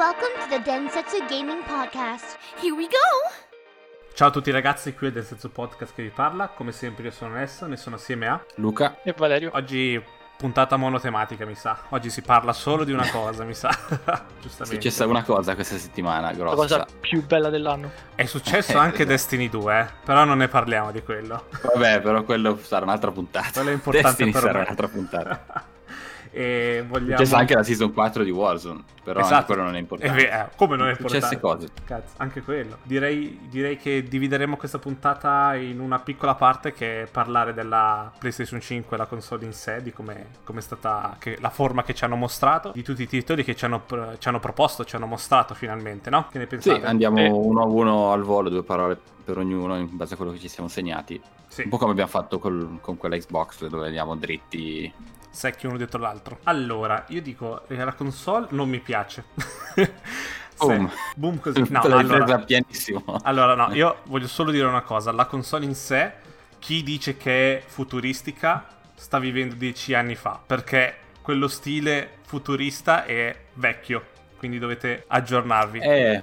Welcome to the Densetsu Gaming Podcast. Here we go! Ciao a tutti ragazzi, qui è del Senso Podcast che vi parla. Come sempre io sono Nessa, ne sono assieme a... Luca. E Valerio. Oggi puntata monotematica, mi sa. Oggi si parla solo di una cosa, mi sa. È Giustamente. successa una cosa questa settimana La grossa. cosa più bella dell'anno. È successo Eh, anche esatto. Destiny 2, eh. Però non ne parliamo di quello. Vabbè, però quello sarà un'altra puntata. Quello è importante Destiny per sarà me. un'altra puntata. e vogliamo... C'è anche la season 4 di Warzone, però anche Esatto. quello non è importante. eh, come non è importante? cose. Cazzo, anche quello. Direi, direi che divideremo questa puntata in una piccola parte che è parlare della PlayStation 5, la console in sé, di come è stata che- la forma che ci hanno mostrato, di tutti i titoli che ci hanno, ci hanno proposto, ci hanno mostrato finalmente, no? Che ne Sì, pensate? andiamo Eh. uno a uno al volo, due parole per ognuno in base a quello che ci siamo segnati. Sì, Un po' come abbiamo fatto col- con quella Xbox dove andiamo dritti. Secchi uno dietro l'altro. Allora, io dico, eh, la console non mi piace. Boom. Boom così. No, allora, pianissimo. Allora, no, io voglio solo dire una cosa. La console in sé, chi dice che è futuristica sta vivendo dieci anni fa, perché quello stile futurista è vecchio, quindi dovete aggiornarvi. Eh,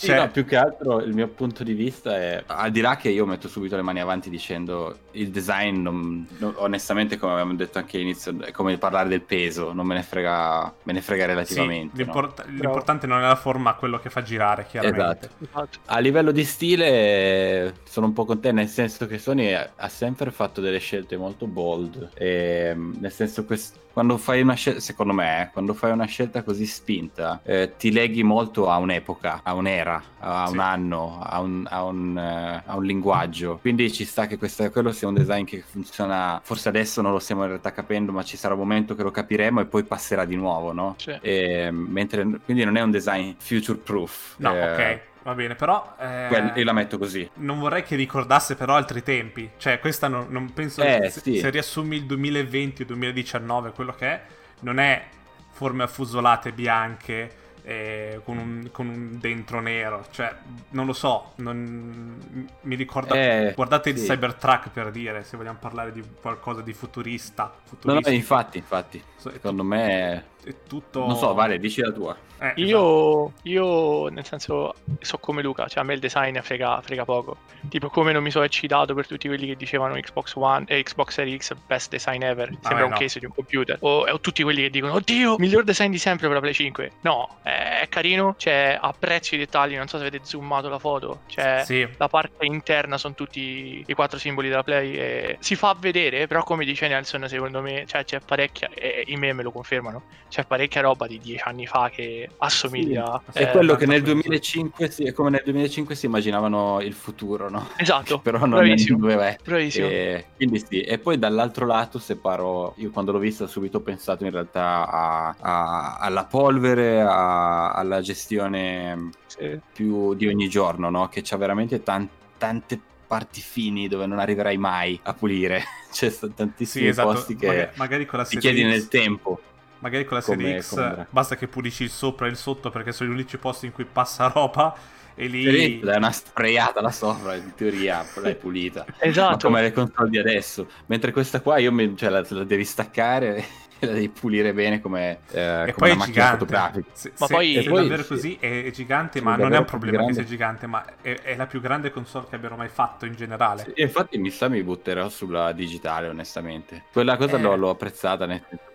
sì, Cioè, no, più che altro il mio punto di vista è, al di là che io metto subito le mani avanti dicendo il design, non- non- onestamente come avevamo detto anche all'inizio, è come parlare del peso, non me ne frega, me ne frega sì, relativamente. no? l'import- l'importante non è la forma, quello che fa girare, chiaramente. Esatto. Infatti. A livello di stile sono un po' con te, nel senso che Sony ha sempre fatto delle scelte molto bold, e, nel senso che quando fai una scelta, secondo me, eh, quando fai una scelta così spinta, eh, ti leghi molto a un'epoca, a un'era, a Sì. un anno, a un, a un, eh, a un linguaggio. Quindi ci sta che questo, quello sia un design che funziona, forse adesso non lo stiamo in realtà capendo, ma ci sarà un momento che lo capiremo e poi passerà di nuovo, no? Sì. E, mentre, quindi non è un design future proof. No, eh, ok, va bene, però... eh, quel- io la metto così. Non vorrei che ricordasse però altri tempi. Cioè, questa non, non penso. Eh, se, sì. se riassumi il 2020 o 2019, quello che è, non è forme affusolate bianche eh, con, un, con un dentro nero. Cioè, non lo so. Non, mi ricorda. Eh, guardate il sì. Cybertruck per dire, se vogliamo parlare di qualcosa di futurista. No, no, futuristico. infatti, infatti. So- Secondo me, è tutto. non so, Vale, dici la tua. Eh, esatto. Io, io, nel senso, so come Luca, cioè a me il design frega, frega poco. Tipo, come non mi sono eccitato per tutti quelli che dicevano Xbox One e Xbox Series X, best design ever. Sembra eh, un no. case di un computer. O, o tutti quelli che dicono, oddio, miglior design di sempre per la Play 5. No, è carino, cioè, apprezzo i dettagli. Non so se avete zoomato la foto. Cioè, Sì. la parte interna sono tutti i quattro simboli della Play e si fa vedere, però come dice Nelson, secondo me, cioè c'è parecchia, e i me me lo confermano, c'è parecchia roba di dieci anni fa che assomiglia... È eh, quello che nel penso. 2005, si, è come nel 2005 si immaginavano il futuro, no? Esatto, Però non bravissimo. doveva essere. Bravissimo. E quindi sì, e poi dall'altro lato separo, io quando l'ho vista subito ho pensato in realtà a- a- alla polvere, a- alla gestione Sì. più di ogni giorno, no? Che c'ha veramente tan- tante parti fini dove non arriverai mai a pulire. C'è st- tantissimi Sì, esatto. posti che Maga- magari con la ti chiedi nel tempo. Magari con la Come- serie X come- basta che pulisci il sopra e il sotto perché sono gli unici posti in cui passa roba e lì... Dai una sprayata là sopra, in teoria l'hai pulita. Ma Esatto. come le console di adesso. Mentre questa qua io mi, cioè, la, la devi staccare la devi pulire bene come, eh, E come poi una è macchina gigante. fotografica. Se, Ma se poi- è poi- davvero sì. così è, è gigante, Sì, ma non è un problema che sia gigante, ma è, è la più grande console che abbiano mai fatto in generale. Sì, infatti mi sa mi butterò sulla digitale onestamente. Quella cosa Eh. l'ho, l'ho apprezzata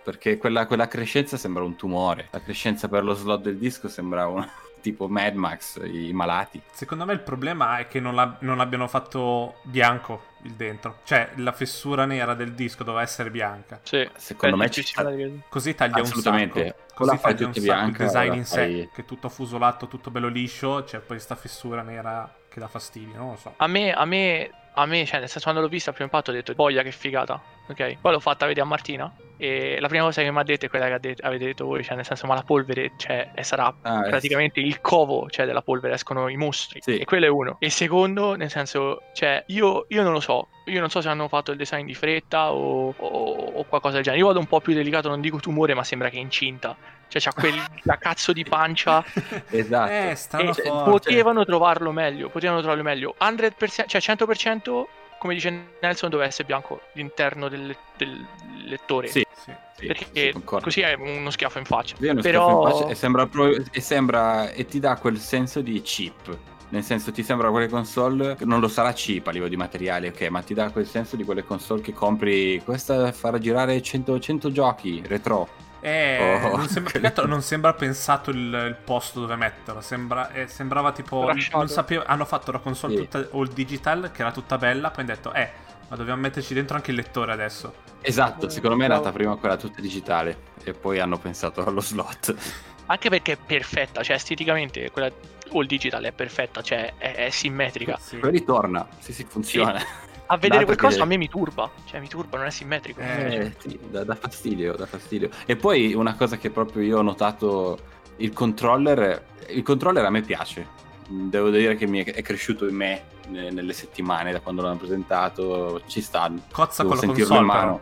perché quella, quella crescenza sembra un tumore. La crescenza per lo slot del disco sembra un tipo Mad Max, i malati. Secondo me il problema è che non, l'ab- non abbiano fatto bianco il dentro. Cioè, la fessura nera del disco doveva essere bianca. Sì. Secondo me ci sta... Così taglia Assolutamente. un sacco. Così la taglia un sacco il bianca, design o la in sé, fai- che è tutto affusolato, tutto bello liscio, c'è poi sta fessura nera che dà fastidio, non lo so. A me, a me, a me, cioè, nel senso, quando l'ho vista al primo impatto ho detto, boia che figata, ok? Poi l'ho fatta vedere a Martina e la prima cosa che mi ha detto è quella che ha detto- avete detto voi, cioè, nel senso, ma la polvere, cioè, e sarà Ah, praticamente il covo, cioè, della polvere, escono i mostri. Sì. E quello è uno. E secondo, nel senso, cioè, io, io non lo so. Io non so se hanno fatto il design di fretta o, o- o qualcosa del genere. Io vado un po' più delicato, non dico tumore, ma sembra che è incinta. Cioè, c'ha quel la cazzo di pancia. Esatto. Eh, E forte. potevano trovarlo meglio, potevano trovarlo meglio. 100%, cioè 100%, come dice Nelson, doveva essere bianco l'interno del, del- lettore. Sì, Sì. sì, perché sì, così è uno schiaffo in faccia. Sì, è uno Però- schiaffo in faccia e sembra, pro- e sembra e ti dà quel senso di cheap. Nel senso ti sembra quelle console non lo sarà cheap a livello di materiali, ok, ma ti dà quel senso di quelle console che compri questa farà girare 100, 100 giochi retro. Eh, Oh, non, sembra, altro non sembra pensato il, il posto dove metterlo. Sembra, eh, sembrava tipo. Sapevo, hanno fatto la console Sì. tutta all digital, che era tutta bella. Poi hanno detto, eh, ma dobbiamo metterci dentro anche il lettore adesso. Esatto, Eh, secondo me è nata prima quella tutta digitale e poi hanno pensato allo slot. Anche perché è perfetta, cioè esteticamente quella all digital è perfetta, cioè è, è simmetrica. Sì. Poi ritorna, sì sì, funziona. A vedere quel coso a me mi turba, cioè mi turba, non è simmetrico. Eh, Eh, sì, dà, dà fastidio, dà fastidio. E poi una cosa che proprio io ho notato, il controller, il controller a me piace. Devo dire che mi è, cresciuto in me ne- nelle settimane da quando l'hanno presentato, ci sta, Cozza devo con la sentirlo in console, mano.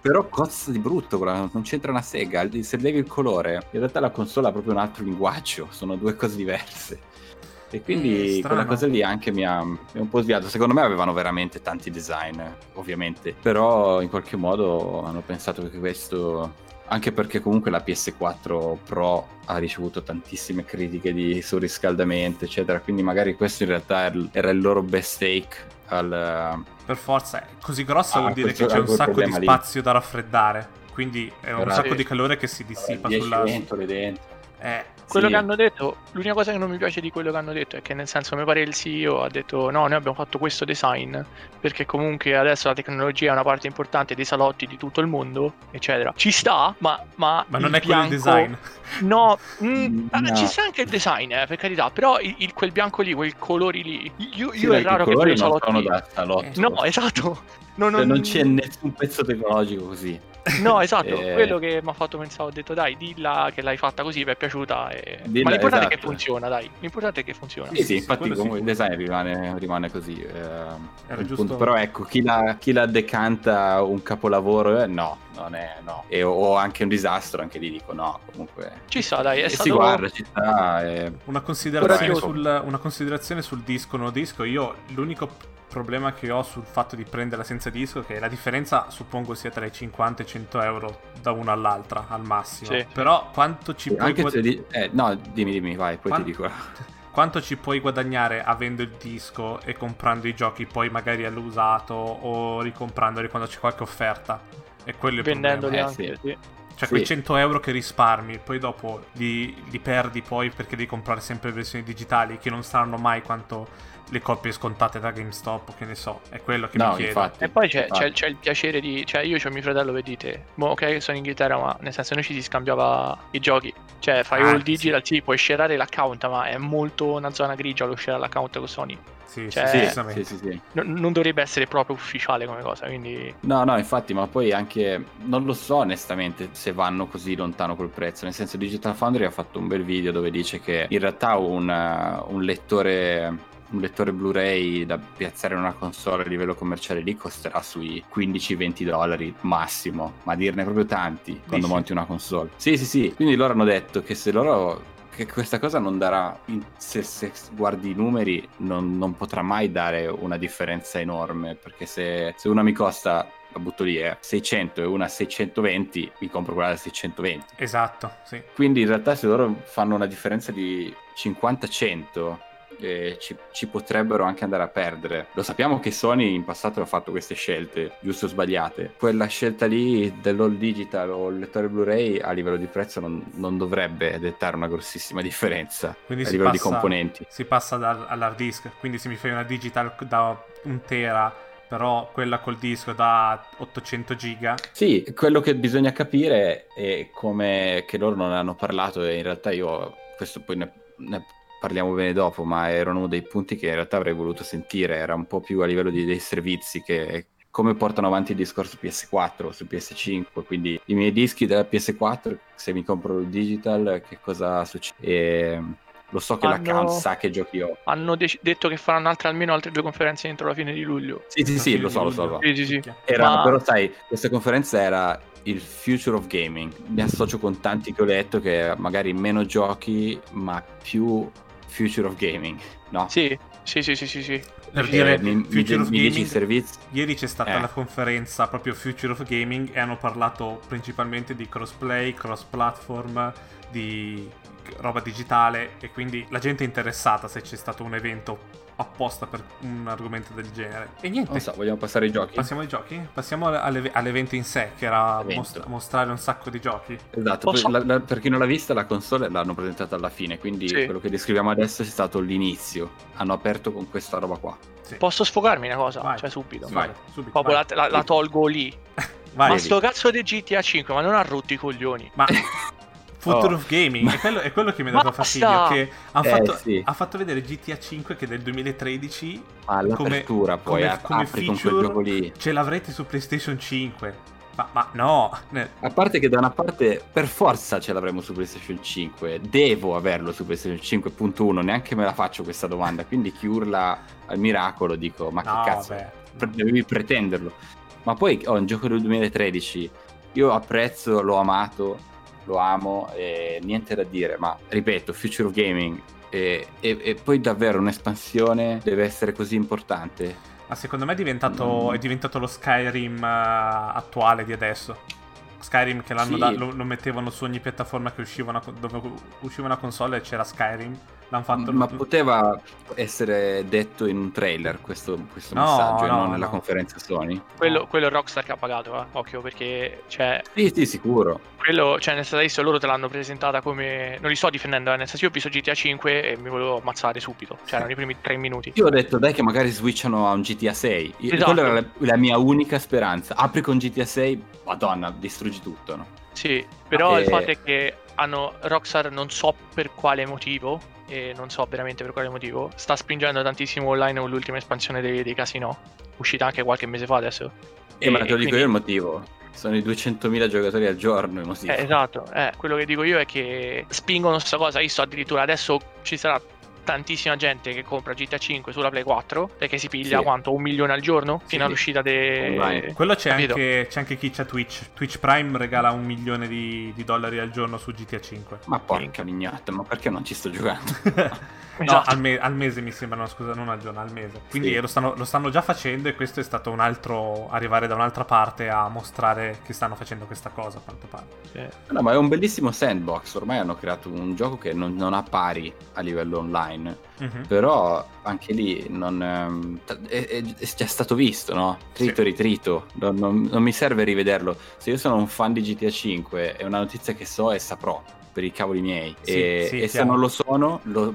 Però cozza di brutto, quella- non c'entra una sega. Se levi il colore, in realtà la console ha proprio un altro linguaggio, sono due cose diverse. E quindi strano. quella cosa lì anche mi ha, mi ha un po' sviato. Secondo me avevano veramente tanti design, ovviamente. Però in qualche modo hanno pensato che questo. Anche perché comunque la PS4 Pro ha ricevuto tantissime critiche di surriscaldamento, eccetera. Quindi magari questo in realtà era il- loro best take al, Per forza, è così grossa Ah, vuol dire questo- che c'è un sacco di problema lì. spazio da raffreddare. Quindi è un Però- sacco Sì. di calore che si dissipa 10 sulla. ventole dentro. Eh, Quello Sì. che hanno detto, l'unica cosa che non mi piace di quello che hanno detto è che nel senso mi pare il CEO ha detto no, noi abbiamo fatto questo design perché comunque adesso la tecnologia è una parte importante dei salotti di tutto il mondo, eccetera. Ci sta, ma... Ma, ma non è quello il bianco- design. No, mm, Mm, ah, no. ci sta anche il design, eh, per carità, però il, il- quel bianco lì, quei colori lì, io, Sì, io è dai, raro che vedo non sono salotti... da salotto. No, esatto. No, Cioè, non, non c'è nessun pezzo tecnologico così. No, esatto, Eh. quello che mi ha fatto pensare, ho detto dai, dilla che l'hai fatta così, mi è piaciuta. e- Dilla, Ma l'importante è che esatto. funziona, dai. L'importante è che funziona. Sì, sì, sì, infatti comunque il design rimane, rimane così. eh, giusto- punto. Però ecco, chi la, chi la decanta un capolavoro, eh, no, non è, no. E, o anche un disastro, anche lì dico no, comunque. Ci sta, dai, è e si stato... guarda, ci sta. eh, Una considerazione, sul, una considerazione sul disco no disco. Io l'unico problema che ho sul fatto di prenderla senza disco è che la differenza suppongo sia tra i 50 e i 100 euro da una all'altra al massimo. Sì. Però quanto ci puoi anche guad- se di- eh, no, dimmi, dimmi, vai, poi Quan- ti dico. quanto ci puoi guadagnare avendo il disco e comprando i giochi poi magari all'usato o ricomprandoli quando c'è qualche offerta? E quello è il Vendendoli problema. Eh, anche, sì. sì. Cioè Sì. quei 100 euro che risparmi, poi dopo li, li perdi poi perché devi comprare sempre versioni digitali che non saranno mai quanto le copie scontate da GameStop o che ne so. È quello che No, mi chiedo. infatti. E poi c'è, c'è- c'è il piacere di... Cioè, io c'ho mio fratello, vedete. Boh, ok, che sono in Inghilterra, ma nel senso noi ci si scambiava i giochi. Cioè, fai Ah, all sì. digital, sì, puoi sharare l'account, ma è molto una zona grigia lo share l'account con Sony. Sì, Cioè- sì, Sì, sì, sì, sì. No- non dovrebbe essere proprio ufficiale come cosa, quindi... No, no, infatti, ma poi anche non lo so onestamente se vanno così lontano col prezzo. Nel senso, Digital Foundry ha fatto un bel video dove dice che in realtà un, uh, un lettore. Un lettore Blu-ray da piazzare in una console a livello commerciale lì costerà sui 15-20 dollari massimo, ma dirne proprio tanti quando Dici? monti una console. Sì, sì, sì. Quindi loro hanno detto che se loro che questa cosa non darà, se, se guardi i numeri, non, non potrà mai dare una differenza enorme, perché se, se una mi costa, la butto lì, eh, 600 e una 620, mi compro quella da 620. Esatto, sì. Quindi in realtà se loro fanno una differenza di 50-100, eh, ci, ci potrebbero anche andare a perdere. Lo sappiamo che Sony in passato ha fatto queste scelte, giusto o sbagliate. Quella scelta lì dell'all digital o il lettore Blu-ray a livello di prezzo non, non dovrebbe dettare una grossissima differenza Quindi a livello passa, di componenti. si passa dal- all'hard disk. Quindi se mi fai una digital da un tera, però quella col disco da 800 giga, Sì, quello che bisogna capire è come che loro non ne hanno parlato e in realtà io questo poi ne, ne parliamo bene dopo, ma era uno dei punti che in realtà avrei voluto sentire, era un po' più a livello di- dei servizi che come portano avanti il discorso PS4 o su PS5, quindi i miei dischi della PS4 se mi compro il digital che cosa succede? E, lo so che Hanno- l'account sa che giochi ho. Hanno dec- detto che faranno altre, almeno altre due conferenze entro la fine di luglio. Sì, sì, sì, lo so, lo so. lo so. Sì, sì, sì. Era, Ma- Però sai, questa conferenza era il future of gaming. Mi associo con tanti che ho letto che magari meno giochi, ma più future of gaming, no? Sì, Sì, sì, sì, sì, sì. Per dire, mi, mi- Future of mi Gaming- servizi? Ieri c'è stata Eh. la conferenza proprio Future of Gaming e hanno parlato principalmente di crossplay, cross-platform, di roba digitale e quindi la gente è interessata se c'è stato un evento apposta per un argomento del genere. E niente, Non so, vogliamo passare ai giochi? passiamo ai giochi? Passiamo alle- all'evento in sé, che era most- mostrare un sacco di giochi. Esatto, Posso- la- la- per chi non l'ha vista la console l'hanno presentata alla fine, quindi Sì. quello che descriviamo adesso è stato l'inizio. Hanno aperto con questa roba qua. Sì. Posso sfogarmi una cosa? Vai. Cioè, subito. Vai, subito. Proprio vai. la, la- la tolgo lì. Vai. ma sto cazzo di GTA 5, ma non ha rotto i coglioni. Ma Future Oh. of Gaming è quello, è quello che mi ha dato fastidio. Che ha Eh, fatto, sì. ha fatto vedere GTA 5 che è del 2013 Ma all'apertura poi come- ap- come apri con quel feature- gioco lì. ce l'avrete su PlayStation 5. Ma, ma no, A parte che da una parte per forza ce l'avremo su PlayStation 5, devo averlo su PlayStation 5.1, neanche me la faccio questa domanda, quindi chi urla al miracolo dico ma no, che cazzo, vabbè. devi pretenderlo. Ma poi ho un gioco del 2013, io apprezzo, l'ho amato, lo amo e niente da dire, ma ripeto, Future of Gaming e, e- e poi davvero un'espansione deve essere così importante. Ma secondo me è diventato, Mm. è diventato lo Skyrim eh, attuale di adesso. Skyrim che Sì. da- lo, lo mettevano su ogni piattaforma che usciva una, dove usciva una console e c'era Skyrim. L'hanno fatto. Ma poteva essere detto in un trailer questo, questo No, messaggio e no, non nella no. conferenza Sony? Quello, quello è Rockstar che ha pagato, eh. occhio, perché cioè, Sì, sì, sicuro. quello, cioè, nel senso adesso loro te l'hanno presentata come. Non li sto difendendo, eh, nel senso io ho visto GTA 5 e mi volevo ammazzare subito. Cioè, erano i primi tre minuti. Io ho detto, dai, che magari switchano a un GTA 6. Io- Esatto. Quella era la, la mia unica speranza. Apri con GTA 6, madonna, distruggi tutto, no? Sì, però Eh. il fatto è che hanno Rockstar non so per quale motivo, e non so veramente per quale motivo, sta spingendo tantissimo online con l'ultima espansione dei, dei casino, uscita anche qualche mese fa adesso. Eh, ma te lo dico quindi- io il motivo. Sono i 200.000 giocatori al giorno. Eh, esatto, eh, quello che dico io è che spingono questa cosa. Io so addirittura adesso ci sarà tantissima gente che compra GTA 5 sulla Play 4 perché si piglia Sì. quanto? Un milione al giorno fino Sì. all'uscita de... Online. Quello c'è anche, c'è anche chi c'ha Twitch. Twitch Prime regala un milione di, di dollari al giorno su GTA 5. Ma porca mignotta, ma perché non ci sto giocando? no, Esatto. al, me- al mese mi sembra, no, scusa, non al giorno, al mese. Quindi Sì. lo, stanno, lo stanno già facendo e questo è stato un altro arrivare da un'altra parte a mostrare che stanno facendo questa cosa, a quanto pare. Sì. No, ma è un bellissimo sandbox. Ormai hanno creato un gioco che non, non ha pari a livello online. Mhm. Però anche lì non, ehm, è, è- è già stato visto, no? Trito Sì. ritrito. Non, non- non mi serve rivederlo. Se io sono un fan di GTA 5, è una notizia che so e saprò per i cavoli miei. Sì, e sì, e se non lo sono, lo-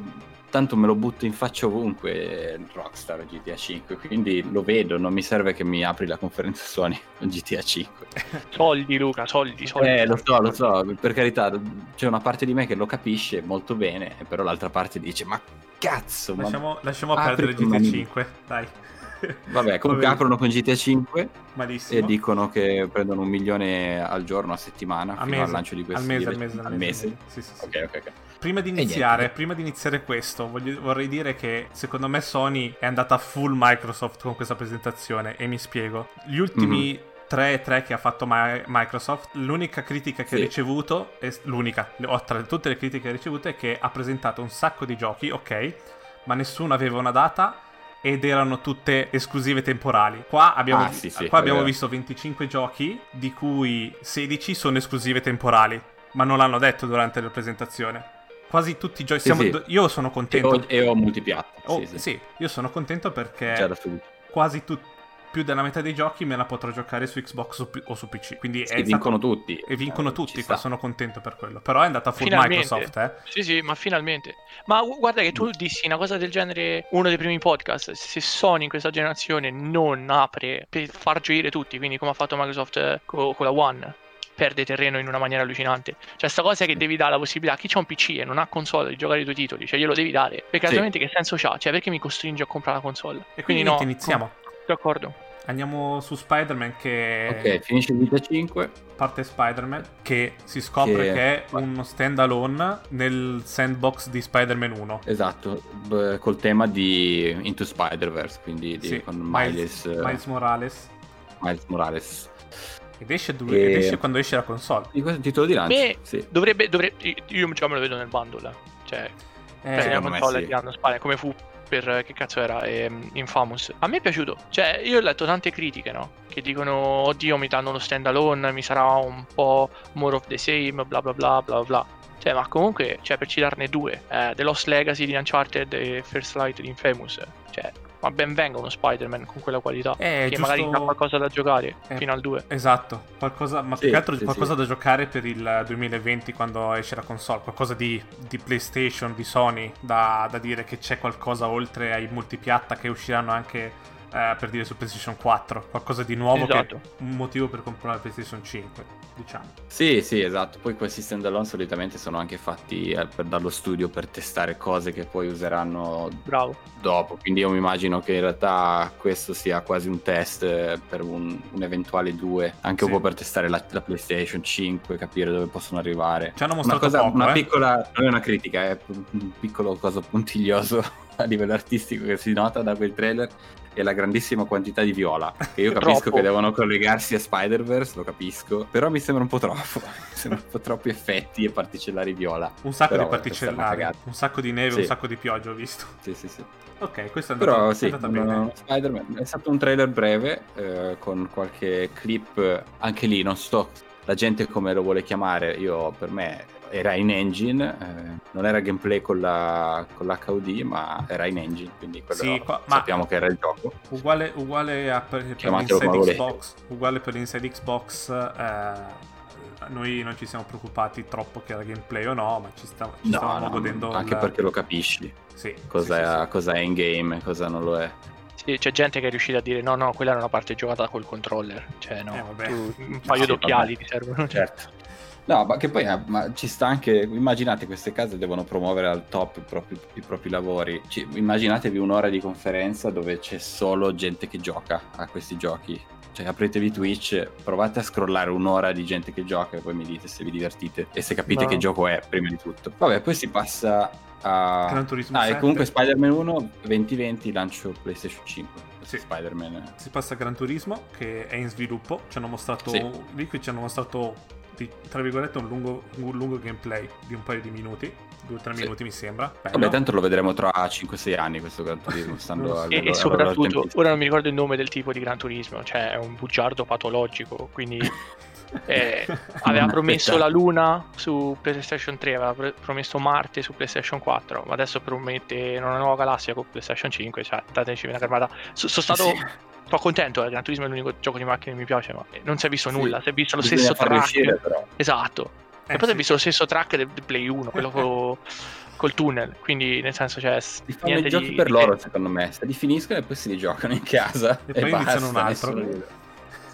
tanto me lo butto in faccia ovunque eh, Rockstar GTA 5. Quindi lo vedo, non mi serve che mi apri la conferenza Sony con GTA 5. Soldi Luca, soldi, soldi. Eh, lo so, lo so, per carità, c'è una parte di me che lo capisce molto bene, però l'altra parte dice, ma cazzo, ma... Lasciamo, lasciamo Apri perdere GTA mani. 5, dai. Vabbè, comunque Vabbè. aprono con GTA 5 Malissimo. e dicono che prendono un milione al giorno, a settimana, a fino mese, al lancio di questo al mese, al direct- mese, al mese. Sì, sì, sì. Ok, ok, ok. Prima di iniziare, prima di iniziare questo, voglio- vorrei dire che secondo me Sony è andata full Microsoft con questa presentazione e mi spiego. Gli ultimi Mhm. 3-3 che ha fatto Mi- Microsoft, l'unica critica che Sì. ha ricevuto, è, l'unica, tra tutte le critiche che ha ricevuto, è che ha presentato un sacco di giochi, ok, ma nessuno aveva una data ed erano tutte esclusive temporali. Qua abbiamo, Ah, sì, sì, qua abbiamo visto 25 giochi, di cui 16 sono esclusive temporali, ma non l'hanno detto durante la presentazione. Quasi tutti i giochi. Sì, siamo- sì. Io sono contento. ho, e ho multipiatta. Oh, sì, sì. sì, io sono contento perché quasi tutti. Più della metà dei giochi me la potrò giocare su Xbox o su PC. Quindi è Sì, stato- vincono tutti. E vincono Eh, tutti, qua sono contento per quello. Però è andata full Finalmente. Microsoft, eh. Sì, sì, ma finalmente. Ma gu- guarda che tu dissi una cosa del genere, uno dei primi podcast, se Sony in questa generazione non apre per far gioire tutti, quindi come ha fatto Microsoft eh, co- con la One, perde terreno in una maniera allucinante. Cioè sta cosa che devi dare la possibilità a chi c'ha un PC e non ha console di giocare i tuoi titoli, cioè glielo devi dare. Perché Sì. altrimenti che senso c'ha? Cioè perché mi costringe a comprare la console? E quindi, no, niente, iniziamo. D'accordo. Andiamo su Spider-Man che Ok, finisce il GTA 5. parte Spider-Man che si scopre che, Che- è uno standalone nel sandbox di Spider-Man 1. Esatto, b- col tema di Into Spider-Verse, quindi di- Sì, con Miles, Miles, eh, Miles Morales. Miles Morales. Ed esce, du- E- ed esce quando esce la console. Di questo titolo di lancio? Beh, Sì. Dovrebbe, dovrebbe, io già me lo vedo nel bundle, eh. cioè Eh, prendi la console sì. e ti danno spalla, come fu per che cazzo era ehm, Infamous. A me è piaciuto. Cioè, io ho letto tante critiche, no? Che dicono "Oddio, mi danno lo standalone, mi sarà un po' more of the same, bla bla bla bla bla". Cioè, ma comunque, cioè, per citarne due, eh, The Lost Legacy di Uncharted e First Light di Infamous, cioè, ma ben venga uno Spider-Man con quella qualità. Eh, che giusto- magari ha qualcosa da giocare Eh, fino al 2. Esatto, qualcosa, ma Sì, più che altro sì, qualcosa sì. da giocare per il 2020 quando esce la console, qualcosa di, di PlayStation, di Sony, da, da dire che c'è qualcosa oltre ai multipiatta che usciranno anche eh, per dire su PlayStation 4, qualcosa di nuovo Esatto. che è un motivo per comprare la PlayStation 5, diciamo. Sì, sì, esatto. Poi questi standalone solitamente sono anche fatti eh, per- dallo studio per testare cose che poi useranno Bravo. dopo. Quindi io mi immagino che in realtà questo sia quasi un test eh, per un, un eventuale 2, anche Sì. un po' per testare la, la PlayStation 5, capire dove possono arrivare. Ci hanno Una, mostrato cosa, poco, una eh. piccola, non è una critica, è un piccolo cosa puntiglioso a livello artistico che si nota da quel trailer è la grandissima quantità di viola. Che io capisco che devono collegarsi a Spider-Verse, lo capisco, però mi sembra un po' troppo. mi sembra un po' troppi effetti e particellari viola. Un sacco Però, di è una particellari, un sacco di neve, Sì. un sacco di pioggia, ho visto. Sì, sì, sì. Ok, questo è andato, Però è sì, andata no, bene. È stato un trailer breve eh, con qualche clip, eh, anche lì non so la gente come lo vuole chiamare, io per me era in engine, eh, non era gameplay con, la, con l'HUD ma era in engine, quindi quello Sì, qua- ma- sappiamo che era il gioco. Uguale, uguale a per, per l'Inside. Xbox, uguale per l'Inside Xbox, eh, noi non ci siamo preoccupati troppo che era gameplay o no, ma ci, stava, ci No, stavamo no, godendo anche il- perché lo capisci, sì, cosa, sì, sì, è, cosa è in game e cosa non lo è. C'è gente che è riuscita a dire no, no, quella era una parte giocata col controller. Cioè, no, Eh, vabbè. tu- un paio sì, d'occhiali vabbè. ti servono. Certo. No, ma che poi eh, ma ci sta anche. Immaginate queste case devono promuovere al top i propri, i propri lavori. Ci- immaginatevi un'ora di conferenza dove c'è solo gente che gioca a questi giochi. Cioè, apretevi Twitch, provate a scrollare un'ora di gente che gioca e poi mi dite se vi divertite e se capite No. che gioco è, prima di tutto. Vabbè, poi si passa a. Gran Turismo Ah, 7. e comunque Spider-Man 1 2020 lancio PlayStation 5. Sì. Spider-Man. Si passa a Gran Turismo che è in sviluppo, ci hanno mostrato, Sì. lì qui ci hanno mostrato, tra virgolette, un lungo, un lungo gameplay di un paio di minuti, due o tre Sì. minuti mi sembra. Bello. Vabbè, tanto lo vedremo tra 5-6 anni questo Gran Turismo. Stando al E, e soprattutto, ora non mi ricordo il nome del tipo di Gran Turismo, cioè è un bugiardo patologico, quindi eh, aveva promesso la Luna su PlayStation 3, aveva promesso Marte su PlayStation 4, ma adesso promette una nuova galassia con PlayStation 5, cioè dateci una calmata. So- sono stato Sì. Po' contento, eh, Gran Turismo è l'unico gioco di macchine che mi piace, ma non si è visto Sì. nulla, si è visto lo Bisogna stesso track. uscire, però. Esatto. Eh, e poi si sì. è visto lo stesso track del del Play 1, quello co- col tunnel, quindi nel senso c'è s- Li fanno i giochi di- per di loro, secondo me. Se li finiscono e poi se li giocano in casa. E poi basta, iniziano un altro. nessuno-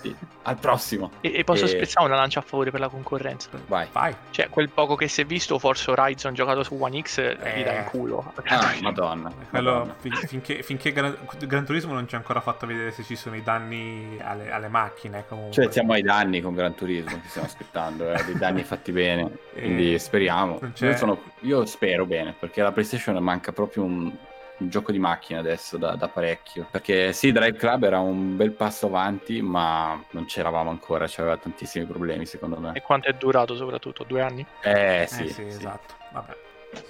Sì. Al prossimo. E, e posso E- spezzare una lancia a favore per la concorrenza. Vai. Vai. Cioè, quel poco che si è visto, forse Horizon giocato su One X eh, gli dà in culo. Ah, madonna. Quello, madonna. fin- finché, finché Gran, Gran Turismo non ci ha ancora fatto vedere se ci sono i danni alle, alle macchine. Comunque. Cioè, siamo ai danni con Gran Turismo che stiamo aspettando, eh, dei danni fatti bene. Quindi Eh, speriamo. non c'è- Io, sono- io spero bene, perché la PlayStation manca proprio un, un gioco di macchina adesso da, da parecchio. Perché sì, Drive Club era un bel passo avanti, ma non c'eravamo ancora, c'aveva tantissimi problemi secondo me. E quanto è durato, soprattutto? Due anni? Eh Eh, sì, sì, sì. esatto. Vabbè,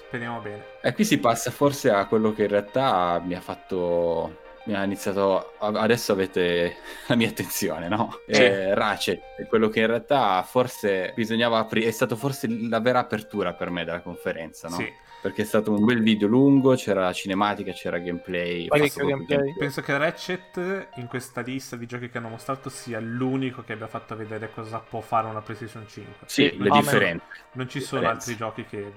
speriamo bene. E qui si passa forse a quello che in realtà mi ha fatto. Mi ha iniziato. Adesso avete la mia attenzione, no? Sì. Eh, Ratchet, è quello che in realtà forse bisognava aprire. È stato forse la vera apertura per me della conferenza, no? Sì. Perché è stato un bel video lungo, c'era la cinematica, c'era gameplay. Proprio gameplay. Penso che Ratchet in questa lista di giochi che hanno mostrato sia l'unico che abbia fatto vedere cosa può fare una PlayStation 5. Sì, Sì, le amen. differenze. Non ci sono Differenze. altri giochi che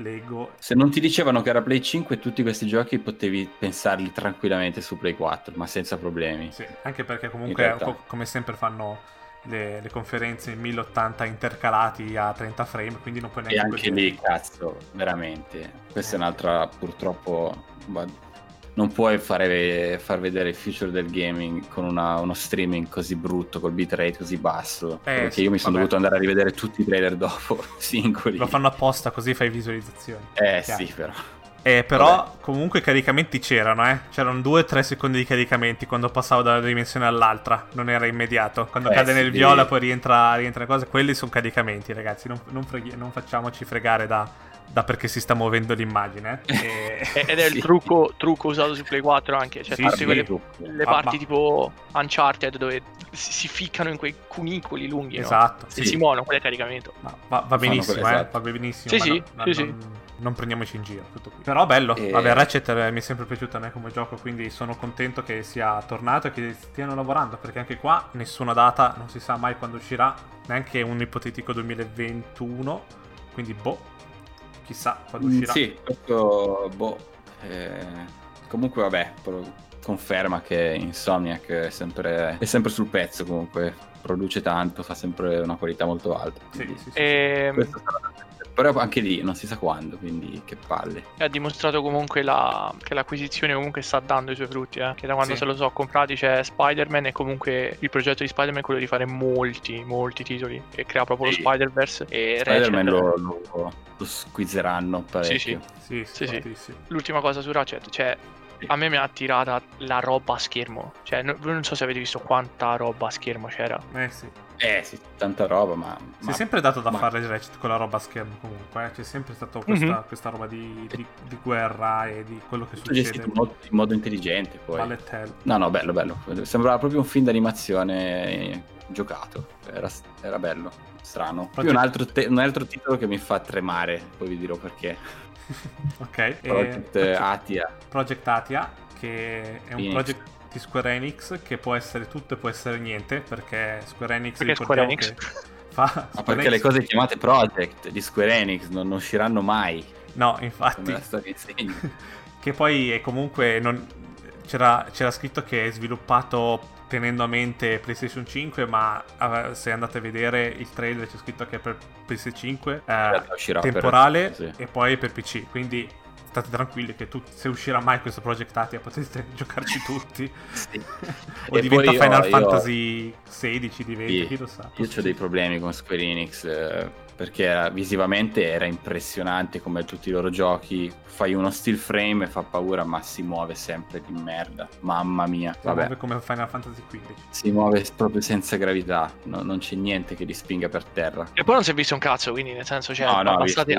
leggo. Se non ti dicevano che era Play 5, tutti questi giochi potevi pensarli tranquillamente su Play 4, ma senza problemi. Sì, anche perché comunque, come sempre, fanno le, le conferenze in 1080 intercalati a 30 frame, quindi non puoi E neanche anche godere. lì, cazzo, veramente. Questa è un'altra, purtroppo, non puoi fare- far vedere il future del gaming con una- uno streaming così brutto, col bitrate così basso. perché sì, io mi sono dovuto andare a rivedere tutti i trailer dopo, singoli. Lo fanno apposta così fai visualizzazioni. Eh Chiaro. sì, però. Eh, però Vabbè. comunque i caricamenti c'erano, eh. C'erano 2-3 secondi di caricamenti quando passavo da una dimensione all'altra. Non era immediato. Quando Eh, cade sì, nel viola poi rientra, rientra cosa. Quelli sono caricamenti, ragazzi. Non, non freghi- non facciamoci fregare da, da perché si sta muovendo l'immagine. E... Ed è Sì. il trucco, trucco usato su Play 4 anche, cioè Sì, tutte sì. quelle le Ma- parti ma- tipo Uncharted dove si, si ficcano in quei cunicoli lunghi, no? Esatto. Se Sì. si muovono, quello è caricamento. Va, va benissimo, eh, esatto. va benissimo. Sì, sì, no- sì, sì. non, non prendiamoci in giro. Tutto qui. Però bello. E- Vabbè, Ratchet eh, mi è sempre piaciuto a me come gioco, quindi sono contento che sia tornato e che stiano lavorando, perché anche qua nessuna data, non si sa mai quando uscirà, neanche un ipotetico 2021, quindi boh, chissà quando Mm, uscirà. Sì, questo, boh, eh, comunque vabbè, conferma che Insomniac è sempre, è sempre sul pezzo comunque, produce tanto, fa sempre una qualità molto alta. Sì, sì, sì, sì. E questo sarà- Però anche lì non si sa quando, quindi che palle. ha dimostrato comunque la- che l'acquisizione comunque sta dando i suoi frutti, eh. Che da quando Sì. se lo so comprati c'è Spider-Man e comunque il progetto di Spider-Man è quello di fare molti, molti titoli. E crea proprio Sì. lo Spider-Verse. E Spider-Man lo, lo, lo squizzeranno parecchio. Sì, Sì, Sì, sì. tantissimo. L'ultima cosa su Ratchet, cioè Sì. A me mi ha attirata la roba a schermo. Cioè, no- voi non so se avete visto quanta roba a schermo c'era. Eh sì. Eh sì, tanta roba, ma... Si ma- è sempre dato da ma- fare Ratchet con la roba a schermo comunque, eh. c'è sempre stata questa, Mhm. questa roba di, di- di guerra e di quello che tutto succede. gestito in modo, in modo intelligente poi. Bullet Hell. No, no, bello, bello. Sembrava proprio un film d'animazione giocato. Era, era bello, strano. Poi Project- un altro, te- un altro titolo che mi fa tremare, poi vi dirò perché. Ok. Project eh, Atia. Project Atia, che è un Phoenix. project di Square Enix che può essere tutto e può essere niente, perché Square Enix Perché Square Enix? che fa Ma Square perché le Enix- cose chiamate Project di Square Enix non, non usciranno mai, No, infatti, che poi è comunque non- c'era, c'era scritto che è sviluppato tenendo a mente PlayStation 5, ma eh, se andate a vedere il trailer c'è scritto che è per PS5 eh, realtà uscirà per- temporale sì. e poi per PC, quindi state tranquilli che tu- se uscirà mai questo Project Atia potete giocarci tutti. Sì. o E diventa Final oh, io- Fantasy 16 diventa, Sì. chi lo sa. Io ho dei problemi con Square Enix eh, perché era- visivamente era impressionante come tutti i loro giochi. Fai uno still frame e fa paura, ma si muove sempre di merda. Mamma mia. Si Vabbè, muove come Final Fantasy 15. si muove proprio senza gravità. No- non c'è niente che li spinga per terra. E poi non si è visto un cazzo, quindi nel senso, cioè, No, no, abbassate,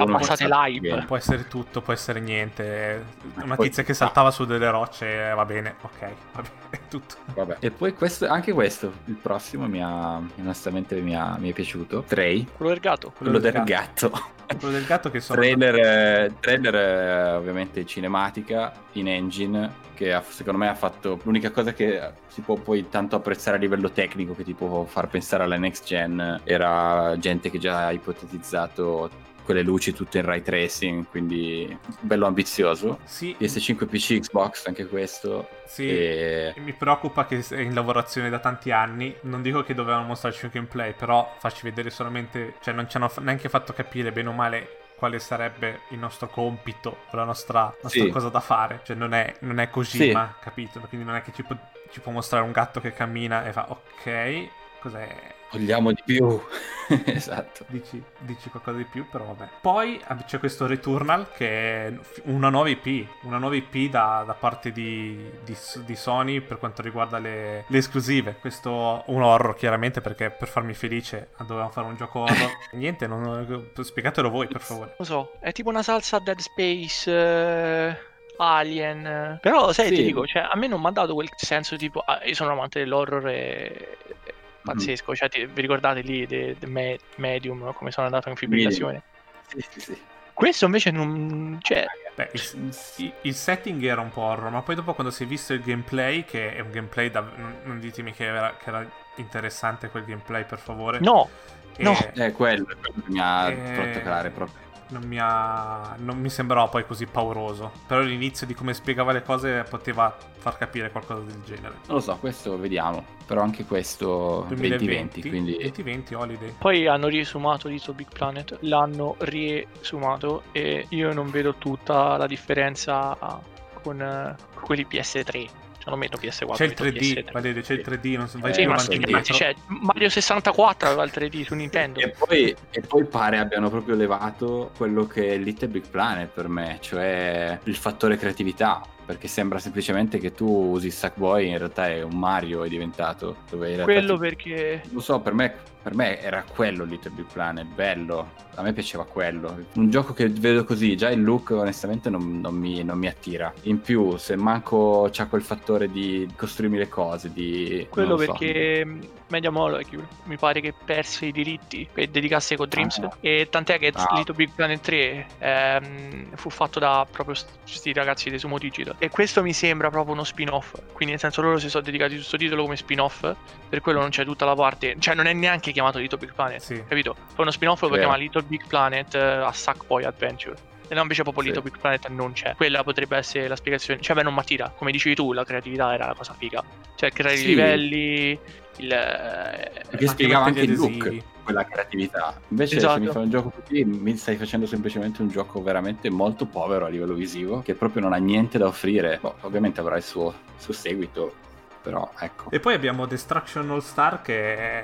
l'hype. bene. Può essere tutto, può essere niente. Una Poi- tizia che saltava su delle rocce, eh, va bene, ok, va bene, è tutto. Vabbè. E poi questo, anche questo, il prossimo mi ha, onestamente mi, ha- mi è piaciuto. Trey, Quello del gatto. Quello del gatto. Quello del gatto che sono... Trailer, eh, trailer eh, ovviamente cinematica in engine che ha- secondo me ha fatto l'unica cosa che si può poi tanto apprezzare a livello tecnico che ti può far pensare alla next gen era gente che già ha ipotizzato quelle luci tutte in ray tracing quindi bello ambizioso Sì, PS5 PC Xbox anche questo sì. e Mi preoccupa che è in lavorazione da tanti anni. Non dico che dovevano mostrarci un gameplay, però farci vedere solamente. Cioè, non ci hanno neanche fatto capire bene o male quale sarebbe il nostro compito o la nostra, nostra Sì. cosa da fare. Cioè, non è, non è così, Sì. ma capito? Quindi non è che ci può, ci può mostrare un gatto che cammina e fa ok. Cos'è? vogliamo di più esatto Dici, dici qualcosa di più, però vabbè. Poi c'è questo Returnal che è una nuova IP, una nuova IP da, da parte di, di- di Sony per quanto riguarda le, le esclusive. Questo un horror chiaramente perché per farmi felice dovevamo fare un gioco horror. Niente, non, spiegatelo voi per favore. Non so, è tipo una salsa Dead Space. eh, Alien. Però, sai, Sì. ti dico, cioè, a me non mi ha dato quel senso tipo. ah, io sono amante dell'horror e. e- Pazzesco, cioè, ti- vi ricordate lì The, The Me- Medium, no? come sono andato in fibrillazione? sì, sì, sì. Questo invece non. Cioè, Beh, il, il- il setting era un po' horror, ma poi dopo quando si è visto il gameplay, che è un gameplay da... Non, ditemi che era, che era interessante quel gameplay, per favore. no, E- no. è quello, è quello che mi ha Eh, fatto calare proprio non mi, ha, non mi sembrava poi così pauroso. Però l'inizio di come spiegava le cose poteva far capire qualcosa del genere. Non lo so, questo vediamo. Però anche questo 2020, quindi 2020 Holiday. Poi hanno riesumato Little Big Planet, l'hanno riesumato e io non vedo tutta la differenza con, eh, con quelli PS3. Cioè non metto PS4. C'è il metto 3D, PS3. Valerio, c'è il 3D, non so, vai Eh, Sì, più ma avanti sì, cioè, Mario 64 aveva il 3D su Nintendo. E poi, e poi pare abbiano proprio levato quello che è Little Big Planet per me, cioè il fattore creatività. Perché sembra semplicemente che tu usi Sackboy, in realtà è un Mario è diventato. Quello ti- perché Lo so, per me, per me era quello Little Big Planet, bello. A me piaceva quello. Un gioco che vedo così, già il look onestamente non, non mi, non mi attira. In più, se manco c'ha quel fattore di costruirmi le cose, di... quello lo so. perché mh, Media Molecule mi pare che perse i diritti per dedicarsi con Dreams Ah. e tant'è che Ah. Little Big Planet 3 ehm, fu fatto da proprio questi ragazzi di Sumo Digital e questo mi sembra proprio uno spin-off quindi nel senso loro si sono dedicati a questo titolo come spin-off per quello non c'è tutta la parte cioè non è neanche chiamato Little Big Planet Sì. capito? Fa uno spin-off lo Vero. chiama Little Big Planet eh, a Sackboy Adventure e no invece proprio Sì. Little Big Planet non c'è quella potrebbe essere la spiegazione cioè beh non mi attira come dicevi tu la creatività era la cosa figa cioè creare Sì. i livelli il eh, Anche spiegava anche il look. Quella creatività. Invece Esatto. se mi fai un gioco così, mi stai facendo semplicemente un gioco veramente molto povero a livello visivo, che proprio non ha niente da offrire. Boh, ovviamente avrà il suo, il suo seguito, però ecco. E poi abbiamo Destruction All Star che,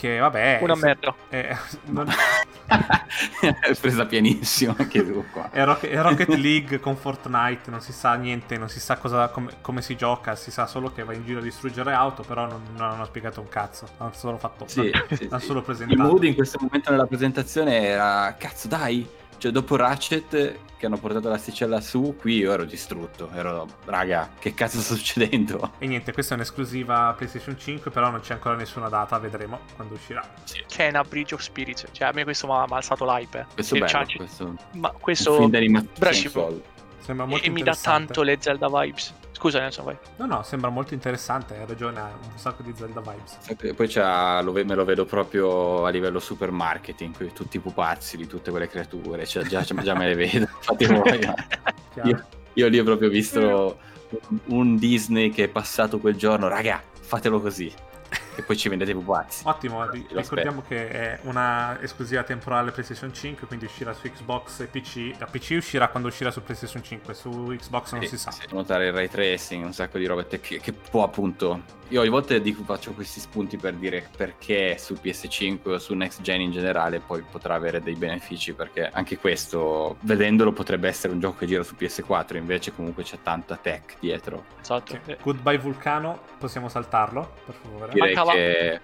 che vabbè... una se- merda È, non- È presa pienissimo anche tu qua. è Rocket, è Rocket League con Fortnite, non si sa niente, non si sa cosa, come, come si gioca, si sa solo che va in giro a distruggere auto, però non, non hanno spiegato un cazzo, hanno solo fatto... Sì, sì, hanno sì. solo Il presentato. mood in questo momento nella presentazione era cazzo dai, cioè dopo Ratchet che hanno portato l'asticella su, qui io ero distrutto, ero raga, che cazzo sta succedendo? E niente, questa è un'esclusiva PlayStation 5, però non c'è ancora nessuna data, vedremo quando uscirà. che è una Bridge of Spirits cioè a me questo mi ha alzato l'hype eh. Questo è bello, questo, ma un questo film d'animazione. Sembra molto e mi dà tanto le Zelda vibes scusa Nelson vai No, no, sembra molto interessante, hai ragione, ha un sacco di Zelda vibes. E Poi c'ha, lo me lo vedo proprio a livello super marketing, tutti i pupazzi di tutte quelle creature, cioè, già, già me le vedo, Chiaro. Io, io lì ho proprio visto un, un Disney che è passato quel giorno, raga, fatelo così. E poi ci vendete i pupazzi. Ottimo, ri- ricordiamo che è una esclusiva temporale PlayStation 5, quindi uscirà su Xbox e PC. Da PC uscirà quando uscirà su PlayStation 5, su Xbox non Sì, si sa. sì, notare il ray tracing, un sacco di robe che, che può appunto. Io ogni volta dico, faccio questi spunti per dire perché su PS5 o su next gen in generale poi potrà avere dei benefici. Perché anche questo, vedendolo, potrebbe essere un gioco che gira su PS4, invece comunque c'è tanta tech dietro. esatto Ok. Eh, Goodbye Vulcano, possiamo saltarlo, per favore? Direi Mancava- che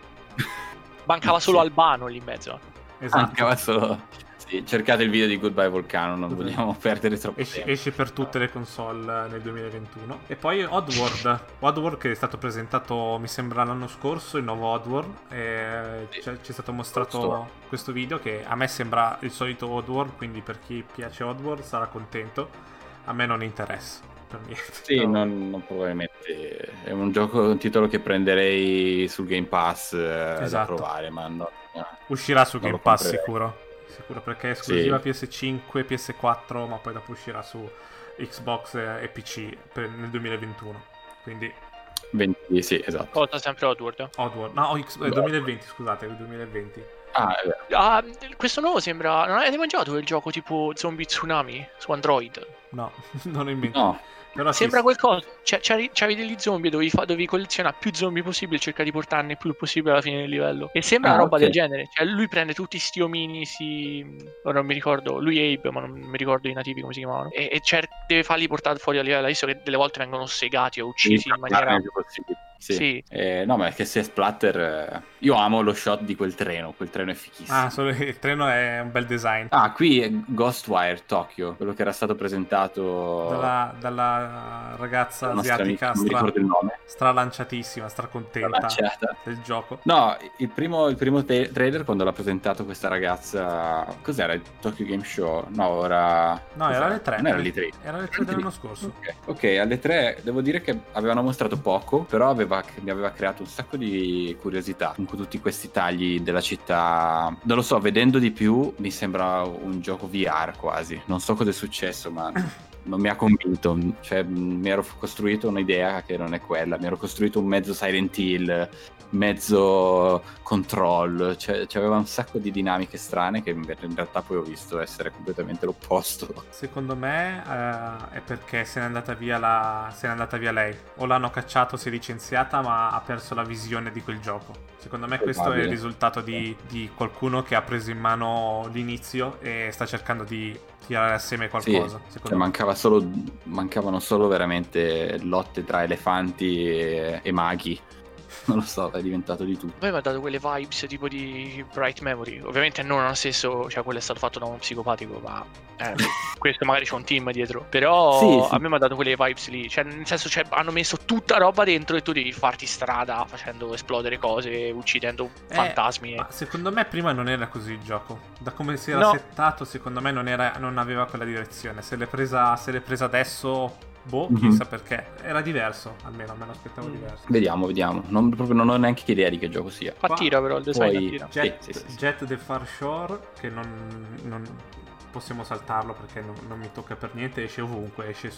mancava solo. Albano lì in mezzo Esatto. mancava solo. Sì, cercate il video di Goodbye Volcano, non Goodbye. vogliamo perdere troppo Esce, tempo. esce per tutte le console nel 2021. E poi Oddworld. Oddworld che è stato presentato, mi sembra, l'anno scorso, il nuovo Oddworld. E Sì. c'è, c'è stato mostrato Giusto. questo video che a me sembra il solito Oddworld, quindi per chi piace Oddworld sarà contento. A me non interessa. Sì, No. non, non probabilmente. È un gioco, un titolo che prenderei sul Game Pass eh, Esatto. da provare, ma no. no. Uscirà su Game Pass sicuro. Sicuro perché è esclusiva PS5, PS4, ma poi dopo uscirà su Xbox e PC per- nel 2021. Quindi 20, sì, esatto. Cosa sempre Oddworld. Oddworld. No, X- eh, 2020, scusate, il 2020. Ah. Ah, questo nuovo sembra. Non avete mangiato il gioco tipo Zombie Tsunami su Android? No, non ho in mente. No, Però sì, Sembra qualcosa. Cioè, c'avevi degli zombie, dovevi, fa- dovevi collezionare più zombie possibile e cercare di portarne il più possibile alla fine del livello. E sembra Ah, una roba ok. del genere. Cioè, lui prende tutti sti omini, si. Ora non mi ricordo. Lui è Abe, ma non mi ricordo i nativi come si chiamavano. E, e cer- deve farli portare fuori a livello. Visto che delle volte vengono segati o uccisi in maniera. Sì. Sì. Eh, no, ma è che se è splatter. eh, Io amo lo shot di quel treno. Quel treno è fichissimo. Ah, solo il treno è un bel design. Ah, qui è Ghostwire Tokyo, quello che era stato presentato Dalla, dalla ragazza asiatica amica, stra, ricordo il nome, stralanciatissima, stracontenta del gioco. No, il primo, il primo te- trailer quando l'ha presentato questa ragazza. Cos'era il Tokyo Game Show? No, era. No, era cos'era? alle 3. Non era alle 3. Era alle 3 dell'anno scorso. Ok, ok, alle 3 devo dire che avevano mostrato poco, però aveva- mi aveva creato un sacco di curiosità con tutti questi tagli della città. Non lo so, vedendo di più mi sembra un gioco VR quasi. Non so cosa è successo, ma non mi ha convinto. Cioè, mi ero costruito un'idea che non è quella. Mi ero costruito un mezzo Silent Hill, mezzo control. Cioè, c'aveva un sacco di dinamiche strane che in realtà poi ho visto essere completamente l'opposto. Secondo me eh, è perché se n'è andata via la... se n'è andata via lei. O l'hanno cacciato, si è licenziata, ma ha perso la visione di quel gioco. Secondo me questo è il risultato di, di qualcuno che ha preso in mano l'inizio e sta cercando di tirare assieme qualcosa. Sì, cioè mancava solo, mancavano solo veramente lotte tra elefanti e, e maghi. Non lo so, è diventato di tutto. Poi mi ha dato quelle vibes tipo di Bright Memory. Ovviamente non allo stesso, cioè quello è stato fatto da uno psicopatico, ma eh, questo magari c'è un team dietro. Però Sì, sì. a me mi ha dato quelle vibes lì. Cioè, nel senso, cioè, hanno messo tutta roba dentro e tu devi farti strada facendo esplodere cose, uccidendo Eh, fantasmi. Ma secondo me prima non era così il gioco. Da come si era No. settato, secondo me non, era- non aveva quella direzione. Se l'è presa, se l'è presa adesso, boh, Mhm. chissà perché. Era diverso, almeno me lo aspettavo Mm. diverso. Vediamo, vediamo. Non, proprio non ho neanche idea di che gioco sia. Fa tira però il design Poi- attira. Jet, sì, sì, sì. Jet the Far Shore, che non, non possiamo saltarlo perché non, non mi tocca per niente, esce ovunque, esce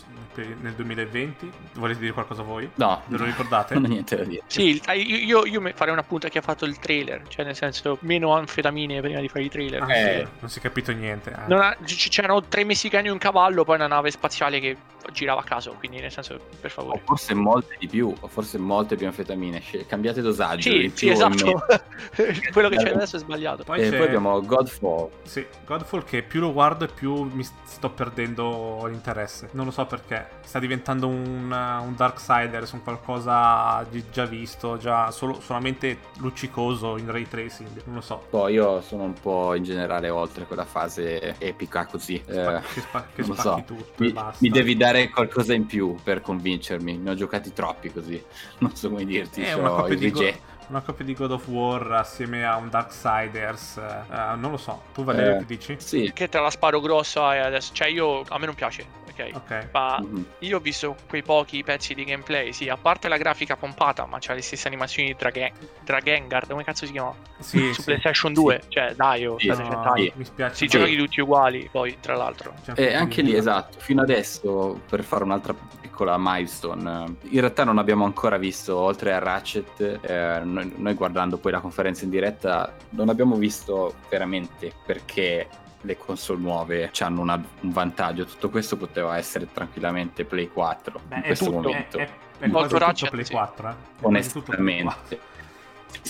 nel 2020. Volete dire qualcosa voi? No, Ve lo ricordate? non ho niente da dire. Sì, io, io, farei una punta che ha fatto il trailer, cioè nel senso meno anfetamine prima di fare i trailer. Ah, Eh. sì, non si è capito niente. eh. Non ha- c- c'erano tre messicani e un cavallo, poi una nave spaziale che girava a caso, quindi nel senso, per O favore. forse molte di più, o forse molte più anfetamine. Cambiate dosaggio. Sì, sì, o esatto. Quello che c'è adesso è sbagliato. Poi, E c'è... poi abbiamo Godfall. Sì, Godfall che più lo guardo e più mi sto perdendo l'interesse. Non lo so perché. Sta diventando un, un Darksiders, un qualcosa di già visto, già solo- solamente luccicoso in ray tracing. Non lo so. Poi io sono un po' in generale oltre quella fase epica così. Spa- Eh, che, spa- che non so. tutto mi, mi devi dare qualcosa in più per convincermi. Ne ho giocati troppi così. Non so come dirti. È c'ho una coppia, il di rigetto. Una coppia di God of War assieme a un Darksiders. eh, non lo so. Tu, Valerio, Eh. che dici? Sì. Che te la sparo grossa e adesso, cioè io, a me non piace, ok? Ok. Ma Mhm. io ho visto quei pochi pezzi di gameplay, sì, a parte la grafica pompata, ma c'ha le stesse animazioni di Dragen- Drakengard, come cazzo si chiama? Sì, Su sì. PlayStation 2, cioè dai, oh, Sì, No, sì. mi spiace. Si giochi tutti uguali, poi, tra l'altro. E po' di anche lì, esatto, fino adesso, per fare un'altra piccola milestone, eh, in realtà non abbiamo ancora visto, oltre a Ratchet, eh, noi, noi guardando poi la conferenza in diretta, non abbiamo visto veramente perché le console nuove hanno una- un vantaggio. Tutto questo poteva essere tranquillamente Play 4 Beh, in questo tutto, momento. È, è, è Molto quasi tutto Ratchet, Play sì. 4, eh. È quasi tutto Play 4. Onestamente.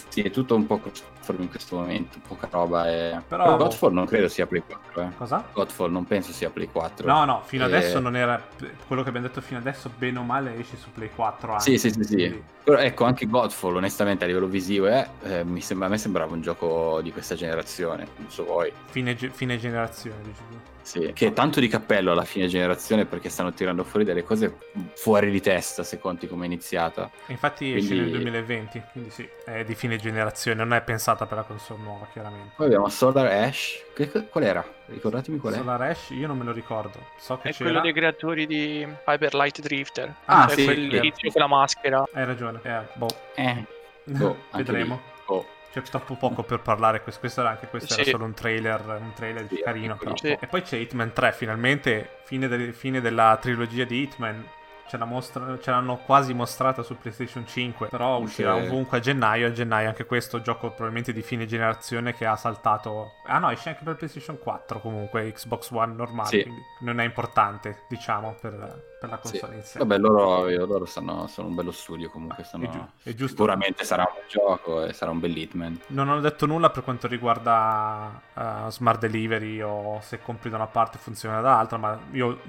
Sì, è tutto un po' cross-platform in questo momento, poca roba. E... Però- Però Godfall non credo sia Play 4. Eh. Cosa? Godfall non penso sia Play 4. No, no, fino Eh, adesso non era. Quello che abbiamo detto fino adesso, bene o male, esce su Play 4 anche. Sì, sì, sì, sì. Però ecco, anche Godfall, onestamente, a livello visivo, eh, eh, mi sembra, a me sembrava un gioco di questa generazione, non so voi. Fine, ge- fine generazione, dici. Sì, che è tanto di cappello alla fine generazione perché stanno tirando fuori delle cose fuori di testa, se conti come è iniziata. E infatti esce Quindi- nel 2020, quindi sì, è di fine generazione, non è pensata per la console nuova, chiaramente. Poi abbiamo Solar Ash. Che- qual era? Ricordatemi qual è. Solar Ash io non me lo ricordo. So che È c'era. quello dei creatori di Hyper Light Drifter. Ah, Cioè sì, quel tizio con la maschera. Hai ragione. Eh, boh. Eh, boh, Vedremo. lì. Oh, C'è troppo poco per parlare. Questo, questo era anche questo era Sì. solo un trailer, un trailer Sì, carino. sì. Però. Sì. E poi c'è Hitman 3, finalmente, fine, del- fine della trilogia di Hitman. Ce, la mostra- ce l'hanno quasi mostrata su PlayStation 5, però uscirà ovunque a gennaio. A gennaio anche questo gioco probabilmente di fine generazione che ha saltato. Ah no, esce anche per PlayStation 4 comunque, Xbox One normale, Sì. quindi non è importante, diciamo, per, per la sì. console in sé. Vabbè, loro, loro stanno- sono un bello studio comunque. Sono... È, giu- è giusto. Sicuramente sarà un gioco e sarà un bel Hitman. Non ho detto nulla per quanto riguarda eh, Smart Delivery o se compri da una parte funziona dall'altra, ma io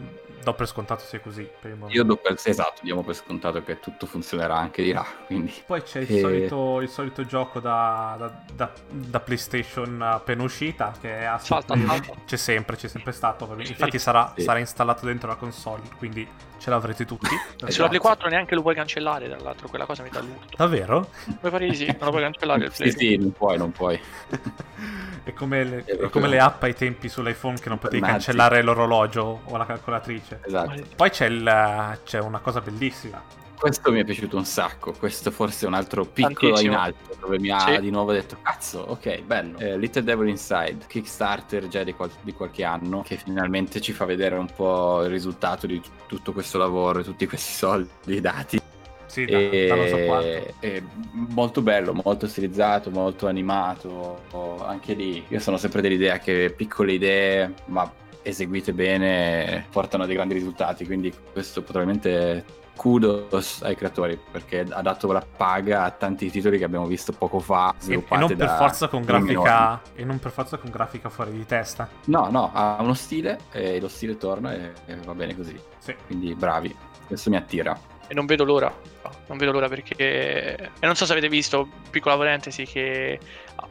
do per scontato sia così per il momento. Io do per esatto, diamo per scontato che tutto funzionerà anche di là. Quindi Poi c'è il, E- solito, il solito gioco da, da- da- da PlayStation appena uscita che è salta. c'è sempre, c'è sempre stato. Sì. Infatti sarà, Sì. sarà installato dentro la console, quindi ce l'avrete tutti. Esatto. Sulla Play 4 neanche lo puoi cancellare, tra l'altro, quella cosa mi dà l'urto. Davvero? Puoi fare di sì, non lo puoi cancellare il sì, play. sì, non puoi, non puoi. è, come le, È è come le app ai tempi sull'iPhone che non potevi Nazi. cancellare l'orologio o la calcolatrice. Esatto. Poi c'è, il- c'è una cosa bellissima. Questo mi è piaciuto un sacco. Questo forse è un altro piccolo Tantissimo. in alto dove mi ha Sì. di nuovo detto: Cazzo, ok, bello. Eh, Little Devil Inside, Kickstarter già di, qual- di qualche anno, che finalmente ci fa vedere un po' il risultato di t- tutto questo lavoro e tutti questi soldi dati. Sì, da, da non so quanto. E, e molto bello, molto stilizzato, molto animato. Anche lì, io sono sempre dell'idea che piccole idee, ma eseguite bene, portano a dei grandi risultati. Quindi questo probabilmente kudos ai creatori perché ha dato la paga a tanti titoli che abbiamo visto poco fa E, e non per da forza con grafica. E non per forza con grafica fuori di testa. No, no, ha uno stile e lo stile torna e, e va bene così. Sì. Quindi bravi, questo mi attira. E non vedo l'ora. No, non vedo l'ora perché. E non so se avete visto, piccola parentesi, che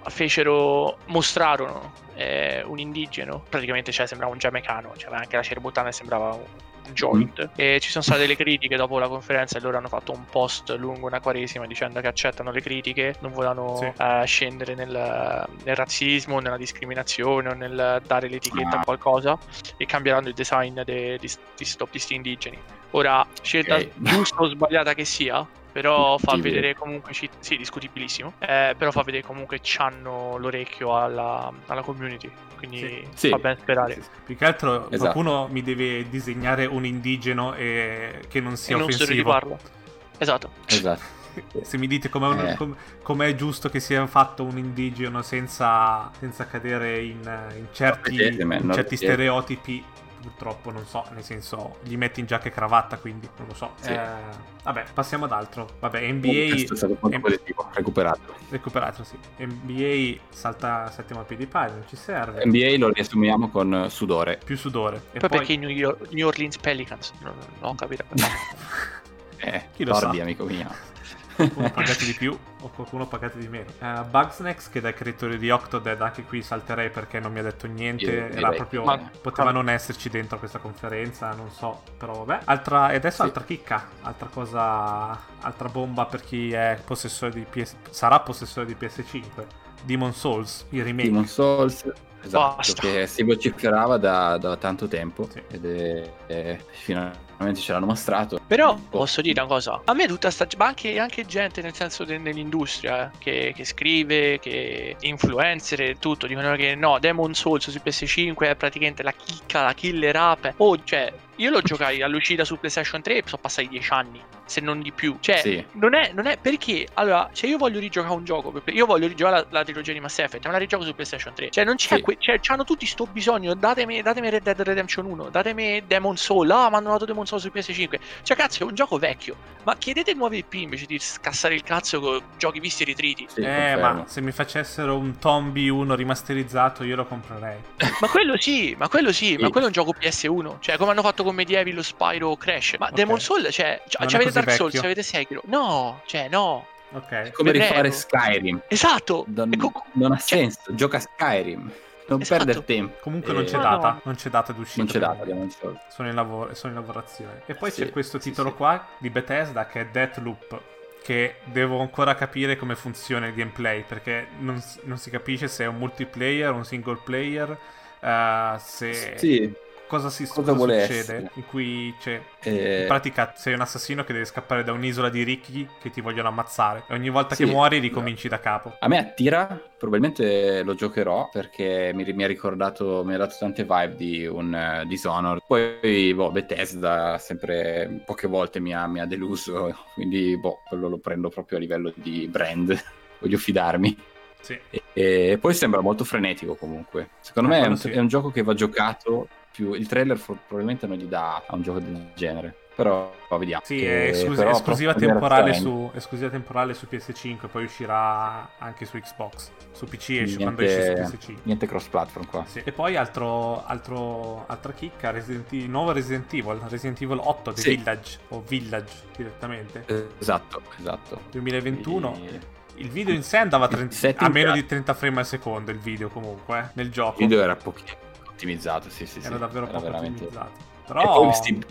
fecero. mostrarono eh, un indigeno. Praticamente cioè, sembrava un giamaicano. Cioè, aveva anche la cerbottana e sembrava un joint. E ci sono state delle critiche dopo la conferenza e loro hanno fatto un post lungo una quaresima dicendo che accettano le critiche, non vogliono Sì. eh, scendere nel, nel razzismo, nella discriminazione o nel dare l'etichetta a Ah. qualcosa e cambieranno il design de- di, di, di sti indigeni. Ora, scelta Ok. giusta o sbagliata che sia, però fa vedere comunque, ci- sì, discutibilissimo, eh, però fa vedere comunque c'hanno l'orecchio alla, alla community, quindi Sì. Sì. fa ben sperare. Sì, sì. Più che altro Esatto. qualcuno mi deve disegnare un indigeno e... che non E sia non so offensivo. riparlo. Esatto. Esatto. Se mi dite com'è, un- Eh. com- com'è giusto che sia fatto un indigeno senza, senza cadere in, in certi, Non vedete, in non certi stereotipi, purtroppo non so, nel senso, gli metti in giacca e cravatta, quindi non lo so. Sì. Eh, vabbè, passiamo ad altro. Vabbè, Questo NBA è stato molto positivo, recuperato. recuperato, sì. NBA salta settimo a piedi pari, non ci serve. NBA lo riassumiamo con sudore. Più sudore. E Poi, poi, perché i New, York- New Orleans Pelicans? Non, non ho capito. Eh, Chi lo tordi, sa? amico mio. Qualcuno pagato di più o qualcuno pagato di meno. Uh, Bugsnax, che è dal creatore di Octodad, anche qui salterei perché non mi ha detto niente. Io Era proprio. Ma- poteva non esserci dentro questa conferenza, non so. Però vabbè. Altra, e adesso Sì. altra chicca. Altra cosa. Altra bomba per chi è possessore di PS. Sarà possessore di PS5. Demon Souls, il remake. Demon Souls. Esatto, Basta. che si vociferava da, da tanto tempo Sì. ed è, è- finalmente ce l'hanno mostrato. Però posso dire una cosa, a me tutta sta ma anche, anche gente nel senso de- nell'industria eh, che, che scrive, che influencer e tutto, dicono che no, Demon Souls su PS5 è praticamente la chicca, la killer app. Oh, cioè, io lo giocai all'uscita su PlayStation 3 e sono passati 10 anni, se non di più. Cioè, Sì. non, è, non è perché, allora, se io voglio rigiocare un gioco, io voglio rigiocare la, la trilogia di Mass Effect, me la rigioco su PlayStation 3. Cioè, non c'è, Sì. que- cioè, c'hanno tutti sto bisogno, datemi, datemi Red Dead Redemption 1, datemi Demon Soul, ah, mi hanno dato Demon Soul su PS5. Cioè, cazzo, è un gioco vecchio, ma chiedete nuove IP invece di scassare il cazzo con giochi visti e ritriti. Sì, eh, confermo. ma se mi facessero un Tombi 1 rimasterizzato, io lo comprerei. Ma quello sì, ma quello sì, ma quello è un gioco PS1. Cioè, come hanno fatto con Medieval, lo Spyro, Crash. Ma Ok. Demon Soul, cioè, cioè è avete Dark Souls, vecchio. avete Sekiro. No, cioè, no. Ok. È come Prego. rifare Skyrim. Esatto. Non, co- non ha cioè- senso, gioca Skyrim. Non Esatto. perdere tempo. Comunque non Eh, c'è No, data, no. non c'è data d'uscita. Non c'è data, Souls. Sono in, lavoro, sono in lavorazione. E poi Sì, c'è questo titolo sì. qua di Bethesda che è Deathloop. Che devo ancora capire come funziona il gameplay. Perché non, non si capisce se è un multiplayer, un single player. eh, se Sì, cosa, si, cosa cosa succede. essere. In cui c'è. eh, In pratica sei un assassino che deve scappare da un'isola di ricchi che ti vogliono ammazzare. E ogni volta Sì. che muori ricominci da capo. A me attira, probabilmente lo giocherò perché mi, mi ha ricordato, mi ha dato tante vibe di un eh, Dishonored. Poi, boh, Bethesda sempre poche volte mi ha, mi ha deluso, quindi, boh, quello lo prendo proprio a livello di brand. Voglio fidarmi. Sì. E, e poi sembra molto frenetico comunque. Secondo Ah, me è un, sì. è un gioco che va giocato più... Il trailer for- probabilmente non gli dà a un gioco del genere. Però vediamo. Sì, Che- è esclus- però esclusiva, temporale su, esclusiva temporale su PS5, poi uscirà anche su Xbox. Su PC esce Niente- quando esce su PS5. Niente cross platform qua. Sì. E poi altro, altro- altra chicca, Resident Evil- nuovo Resident Evil, Resident Evil 8 The Sì. Village, o Village direttamente, Esatto, esatto. 2021. Il Il video in sé andava a, 30 Il setting a meno di 30 frame al secondo, il video comunque, eh, nel gioco. video era pochino ottimizzato, sì, sì, sì. Era davvero poco veramente... ottimizzato. E Però... poi si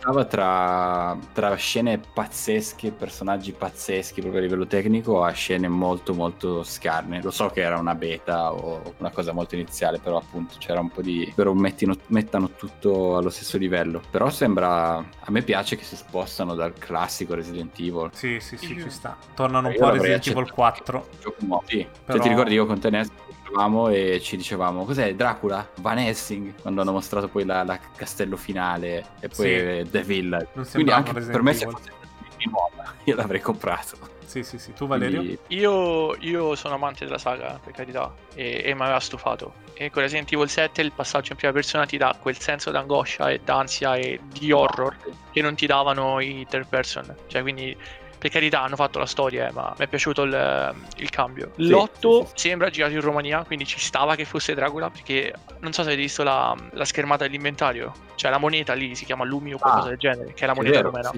passava tra, tra scene pazzesche, personaggi pazzeschi proprio a livello tecnico, a scene molto molto scarne. Lo so che era una beta o una cosa molto iniziale, però appunto c'era un po' di... però mettino- mettano tutto allo stesso livello. Però sembra... a me piace che si spostano dal classico Resident Evil. Sì, sì, sì, ci sta. Tornano un Io po' a Resident Evil accettato. 4. Gioco. Sì, Però- se ti ricordi io con te Ness eravamo e ci dicevamo cos'è Dracula? Van Helsing quando hanno mostrato poi la, la castello finale e poi Sì. The Village Non quindi anche Resident per me se fosse di nuova, io l'avrei comprato. Sì, sì, sì. Tu Valerio? Quindi, Io, io sono amante della saga, per carità, e, e mi aveva stufato. E con Resident Evil 7 il passaggio in prima persona ti dà quel senso d'angoscia e d'ansia e di horror che non ti davano i third person. Cioè, quindi, per carità, hanno fatto la storia, eh, ma mi è piaciuto il, il cambio. Sì, L'8 sì, sì. sembra girato in Romania, quindi ci stava che fosse Dracula, perché non so se avete visto la, la schermata dell'inventario. Cioè, la moneta lì si chiama Lumi o qualcosa Ah, del genere, che è la moneta vero, romena.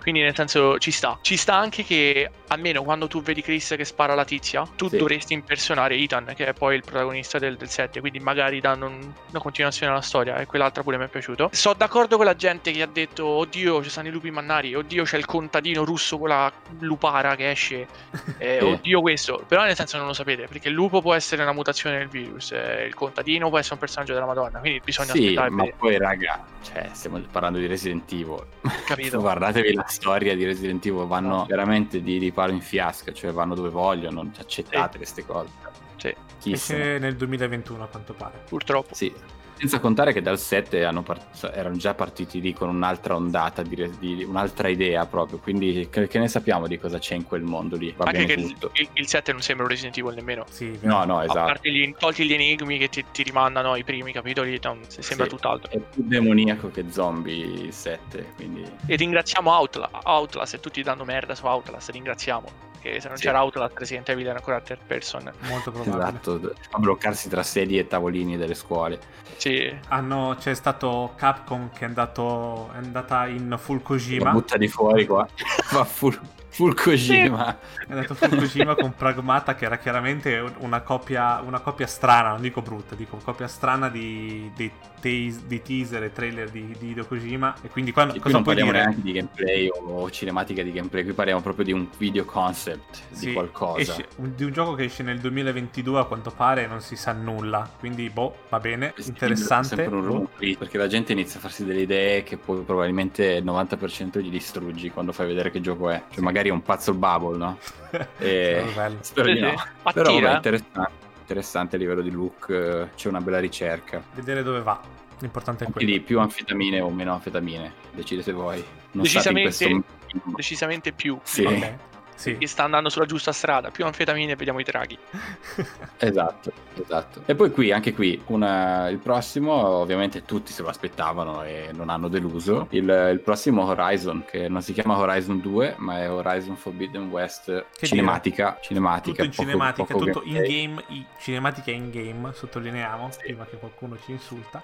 Quindi nel senso ci sta. Ci sta anche che almeno quando tu vedi Chris che spara la tizia, tu dovresti impersonare Ethan, che è poi il protagonista del, del 7. Quindi magari danno un- una continuazione alla storia. E quell'altra pure mi è piaciuto. Sono d'accordo con la gente che ha detto: Oddio, ci stanno i lupi mannari. Oddio, c'è il contadino russo con la lupara che esce. eh, Sì. Oddio, questo. Però nel senso non lo sapete. Perché il lupo può essere una mutazione del virus. eh, il contadino può essere un personaggio della Madonna. Quindi bisogna Sì, aspettare. ma poi raga, cioè, stiamo parlando di Resident Evil. Capito? Guardatevi la storia di Resident Evil, vanno No. veramente di, di palo in fiasca, cioè vanno dove vogliono, non accettate queste cose. Sì, Chi nel 2021 a quanto pare. purtroppo. Sì. Senza contare che dal 7 hanno part- erano già partiti lì con un'altra ondata, di, re- di- un'altra idea proprio, quindi che, che ne sappiamo di cosa c'è in quel mondo lì? Va Anche bene che il, tutto. il, il 7 non sembra un Resident Evil nemmeno. Sì. No, no, A esatto. parte gli, tolti gli enigmi che ti, ti rimandano ai primi capitoli, non- se- sembra Sì. tutt'altro. È più demoniaco che zombie il 7, quindi... E ringraziamo Outla- Outlast e tutti danno merda su Outlast, ringraziamo. Perché se non Sì. c'era Outlast Resident Evil era ancora third person. Molto probabile. Esatto, a bloccarsi tra sedie e tavolini delle scuole. Sì, Hanno- c'è stato Capcom che è, andato, è andata in full La Kojima. butta di fuori qua. Va full, full Kojima. È andato full Kojima con Pragmata che era chiaramente un- una copia, una copia strana, non dico brutta, dico copia strana di, dei, teas- di teaser e trailer di, di Hideo Kojima. E quindi qua E qui non parliamo dire? neanche di gameplay o cinematica di gameplay, qui parliamo proprio di un video concept, Sì, di qualcosa. esce- un- di un gioco che esce nel 2022 a quanto pare e non si sa nulla. Quindi, boh, va bene, Questi interessante. Sempre un rumore, perché la gente inizia a farsi delle idee che poi probabilmente il 90% gli distruggi quando fai vedere che gioco è. Cioè, Sì. magari è un puzzle bubble, no? E... Spero di no. sì. Però vabbè, Attira. interessante, interessante a livello di look, c'è una bella ricerca. Vedere dove va. L'importante è quello. Quindi più anfetamine o meno anfetamine, decidete voi. Non state in Decisamente- questo... decisamente più. Sì. Ok. Sì. Che sta andando sulla giusta strada. Più anfetamine e vediamo i draghi. Esatto, esatto. E poi qui, anche qui, una- il prossimo, ovviamente tutti se lo aspettavano e non hanno deluso. Il, il prossimo Horizon, che non si chiama Horizon 2, ma è Horizon Forbidden West Che cinematica. Cinematica. tutto in poco- cinematica, poco tutto in gameplay. game, i- cinematica in game, sottolineiamo, Sì. prima che qualcuno ci insulta.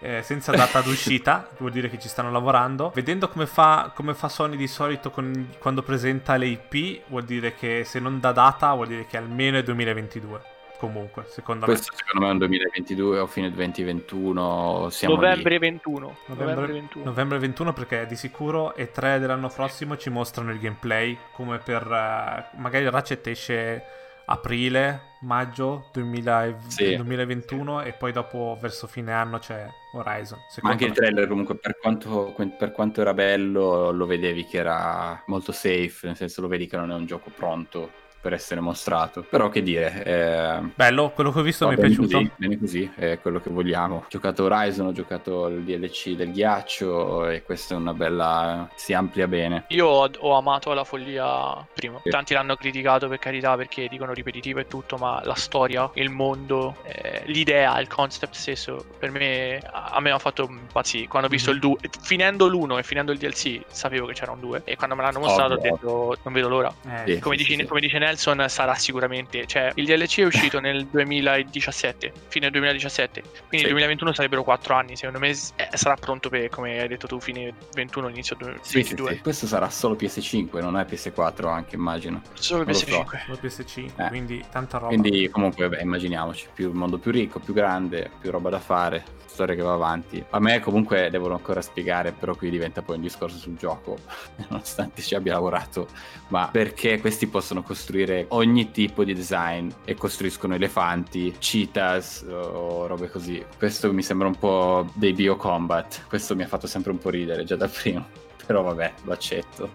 Eh, senza data d'uscita, vuol dire che ci stanno lavorando. Vedendo come fa, come fa Sony di solito con- quando presenta le IP, vuol dire che se non dà data, vuol dire che almeno è 2022. Comunque, secondo Questo secondo me è un 2022 o fine 2021. Siamo Novembre lì. 21. me. Novembre, Novembre, 21. novembre 21 perché di sicuro E3 dell'anno prossimo ci mostrano il gameplay come per eh, magari Ratchet esce aprile, maggio 2000 Sì. 2021 e poi dopo verso fine anno c'è Horizon. Anche il me. trailer comunque per quanto, per quanto era bello lo vedevi che era molto safe, nel senso lo vedi che non è un gioco pronto per essere mostrato. Però che dire, eh, Bello, quello che ho visto mi è bene piaciuto. Così, bene così, è quello che vogliamo. Ho giocato Horizon, ho giocato il DLC del ghiaccio e questa è una bella... si amplia bene. Io ho, ho amato la follia primo. Sì. Tanti l'hanno criticato per carità perché dicono ripetitivo e tutto, ma la storia, il mondo, eh, l'idea, il concept stesso, per me a me ha fatto impazzire. Quando ho visto il 2, finendo l'1 e finendo il DLC, sapevo che c'era un 2 e quando me l'hanno mostrato Ovvio, ho detto non vedo l'ora. Eh, Sì. Come, dici, sì. come dice Nelson, sarà sicuramente. Cioè, il DLC è uscito nel 2017, fine 2017. Quindi Sì. nel 2021 sarebbero 4 anni. Secondo me eh, sarà pronto per, come hai detto tu, fine 21, inizio Sì, sì, 2022. sì. Questo sarà solo PS5, non è PS4 anche immagino. Solo Non lo PS5. Solo PS5, Eh. quindi tanta roba. Quindi comunque beh, immaginiamoci, più un mondo più ricco, più grande, più roba da fare, storia che va avanti. A me comunque devono ancora spiegare, però qui diventa poi un discorso sul gioco, nonostante ci abbia lavorato, ma perché questi possono costruire ogni tipo di design e costruiscono elefanti, cheetahs o robe così. Questo mi sembra un po' dei biocombat, questo mi ha fatto sempre un po' ridere già da prima. però vabbè, lo accetto.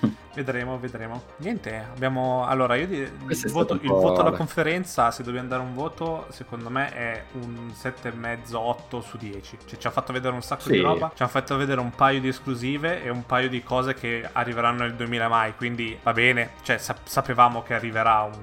Vedremo, vedremo. Niente, abbiamo... Allora, io è voto, il voto alla conferenza, se dobbiamo dare un voto, secondo me è un 7,5-8 su 10. Cioè, ci ha fatto vedere un sacco Sì. di roba, ci ha fatto vedere un paio di esclusive e un paio di cose che arriveranno nel 2000 mai, quindi va bene. Cioè, sap- sapevamo che arriverà un,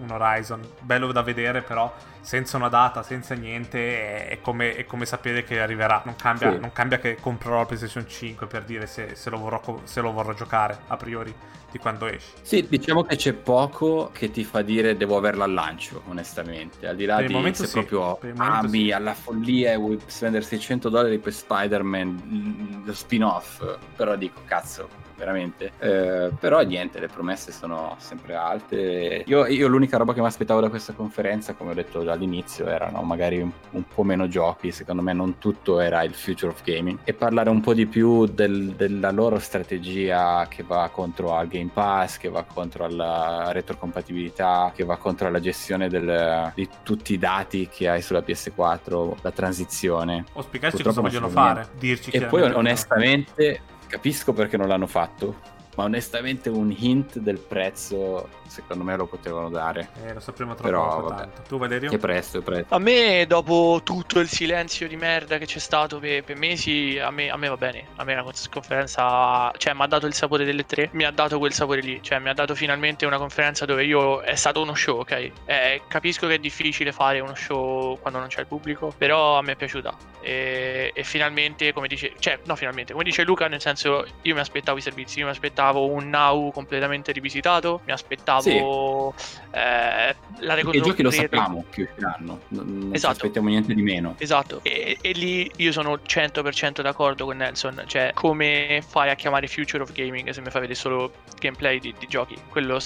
un Horizon. Bello da vedere, però senza una data, senza niente, è, come, è come sapere che arriverà. Non cambia, Sì. non cambia che comprerò la PlayStation 5 per dire se, se lo vorrò, se lo vorrò giocare a priori di quando esce. Sì, diciamo che c'è poco che ti fa dire devo averla al lancio, onestamente. Al di là Per di momento se sì, proprio ami sì. alla follia e vuoi spendere 600 dollari per Spider-Man, l- lo spin-off, però dico, cazzo, veramente. Eh, però niente, le promesse sono sempre alte. Io, io l'unica roba che mi aspettavo da questa conferenza, come ho detto dall'inizio, erano magari un, un po' meno giochi. Secondo me non tutto era il future of gaming. E parlare un po' di più del- della loro strategia che va contro al Game Pass, che va contro la retrocompatibilità, che va contro la gestione del- di tutti i dati che hai sulla PS4, la transizione. O spiegarci Purtroppo cosa vogliono fare, dirci E poi onestamente capisco perché non l'hanno fatto, ma onestamente un hint del prezzo secondo me lo potevano dare. Eh, lo sapremo tra Però, poco vabbè. tanto. Tu Valerio? Che presto, è presto. A me, dopo tutto il silenzio di merda che c'è stato per, per mesi, a me, a me va bene. A me la conferenza, cioè, mi ha dato il sapore delle tre. Mi ha dato quel sapore lì. Cioè, mi ha dato finalmente una conferenza dove io. È stato uno show, ok? Eh, capisco che è difficile fare uno show quando non c'è il pubblico. Però a me è piaciuta. E, e finalmente, come dice. Cioè, no, finalmente. Come dice Luca, nel senso, io mi aspettavo i servizi. Io mi aspettavo un now completamente rivisitato. Mi aspettavo. eh, la I giochi lo sappiamo che usciranno, non, non ci Esatto. aspettiamo niente di meno. Esatto, e, e lì io sono 100% d'accordo con Nelson, cioè come fai a chiamare Future of Gaming se mi fai vedere solo gameplay di, di giochi? Quello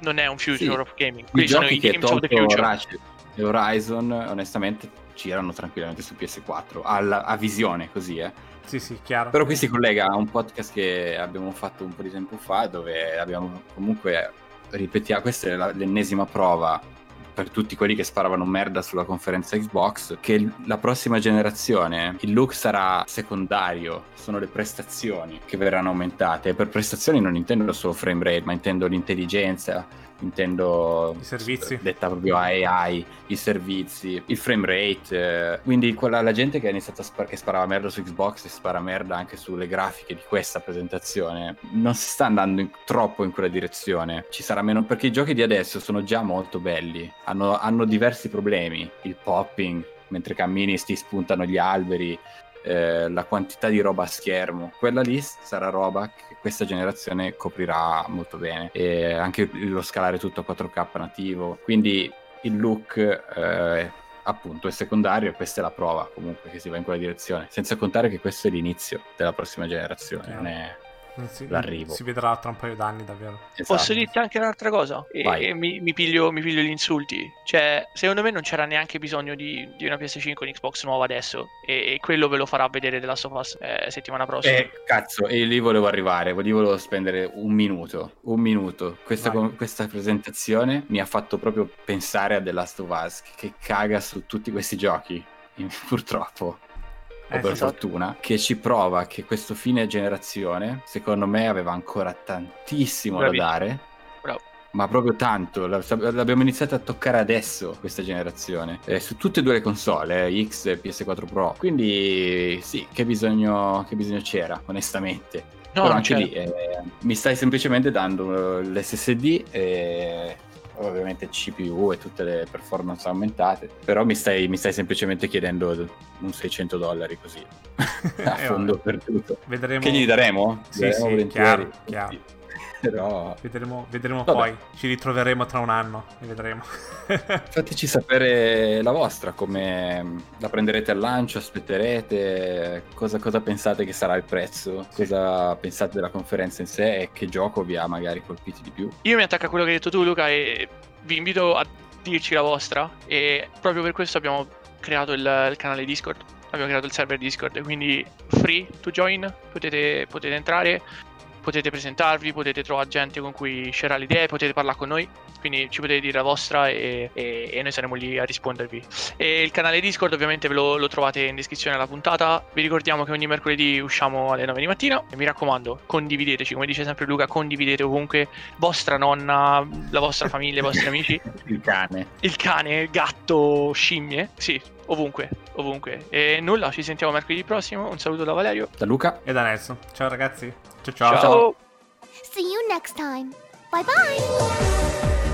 non è un Future Sì. of Gaming, I quelli sono giochi i che Games of the Future. Ratchet e Horizon onestamente girano tranquillamente su PS4 alla- a visione così eh. Sì, sì, chiaro. Però qui si collega a un podcast che abbiamo fatto un po' di tempo fa dove abbiamo comunque ripetiamo, questa è la- l'ennesima prova per tutti quelli che sparavano merda sulla conferenza Xbox che la prossima generazione il look sarà secondario, sono le prestazioni che verranno aumentate e per prestazioni non intendo solo frame rate ma intendo l'intelligenza intendo I servizi. detta proprio AI, i servizi, il frame rate. eh, Quindi quella, la gente che ha iniziato a spar- che sparava merda su Xbox e spara merda anche sulle grafiche di questa presentazione, non si sta andando in- troppo in quella direzione. Ci sarà meno perché i giochi di adesso sono già molto belli, hanno, hanno diversi problemi, il popping, mentre cammini ti spuntano gli alberi. eh, la quantità di roba a schermo, quella lì sarà roba che questa generazione coprirà molto bene e anche lo scalare tutto a 4K nativo. Quindi il look eh, appunto è secondario e questa è la prova comunque che si va in quella direzione. Senza contare che questo è l'inizio della prossima generazione, non è si, l'arrivo. si vedrà tra un paio d'anni, davvero. esatto. Posso dirti anche un'altra cosa? E, e mi, mi piglio, mi piglio gli insulti. Cioè, secondo me non c'era neanche bisogno di, di una PS5 con Xbox nuova adesso. E, e quello ve lo farà vedere The Last of Us eh, settimana prossima. Eh, cazzo, e lì volevo arrivare, lì volevo spendere un minuto, un minuto. Questa, Vai. questa presentazione mi ha fatto proprio pensare a The Last of Us, che caga su tutti questi giochi, purtroppo. O Eh, per sì. fortuna, che ci prova che questo fine generazione, secondo me, aveva ancora tantissimo Bravissimo. da dare. Bravo. Ma proprio tanto, La- l'abbiamo iniziato a toccare adesso questa generazione, eh, su tutte e due le console, eh, X e PS4 Pro. Quindi sì, che bisogno, che bisogno c'era, onestamente. No, Però anche c'era. lì eh, mi stai semplicemente dando eh, l'SSD e ovviamente CPU e tutte le performance aumentate. Però mi stai, mi stai semplicemente chiedendo un 600 dollari così a Eh, fondo vabbè. perduto. Vedremo. Che gli daremo? Sì, Daremo sì, chiaro, chiaro. Però Vedremo, vedremo poi. Ci ritroveremo tra un anno e vedremo. fateci sapere la vostra, come la prenderete al lancio, aspetterete, cosa, cosa pensate che sarà il prezzo, cosa pensate della conferenza in sé e che gioco vi ha magari colpiti di più. Io mi attacco a quello che hai detto tu, Luca, e vi invito a dirci la vostra. E proprio per questo abbiamo creato il, il canale Discord. Abbiamo creato il server Discord. Quindi free to join. Potete, potete entrare. Potete presentarvi, potete trovare gente con cui share le idee, potete parlare con noi, quindi ci potete dire la vostra e, e- e noi saremo lì a rispondervi. E il canale Discord ovviamente ve lo, lo trovate in descrizione alla puntata, vi ricordiamo che ogni mercoledì usciamo alle 9 di mattina. E mi raccomando condivideteci, come dice sempre Luca, condividete ovunque, vostra nonna, la vostra famiglia, i vostri amici, Il cane. il cane, il gatto, scimmie, sì, ovunque, ovunque. E nulla, ci sentiamo mercoledì prossimo, un saluto da Valerio. Da Luca. E da Nelson. Ciao ragazzi. Ciao ciao. Ciao. See you next time. Bye bye.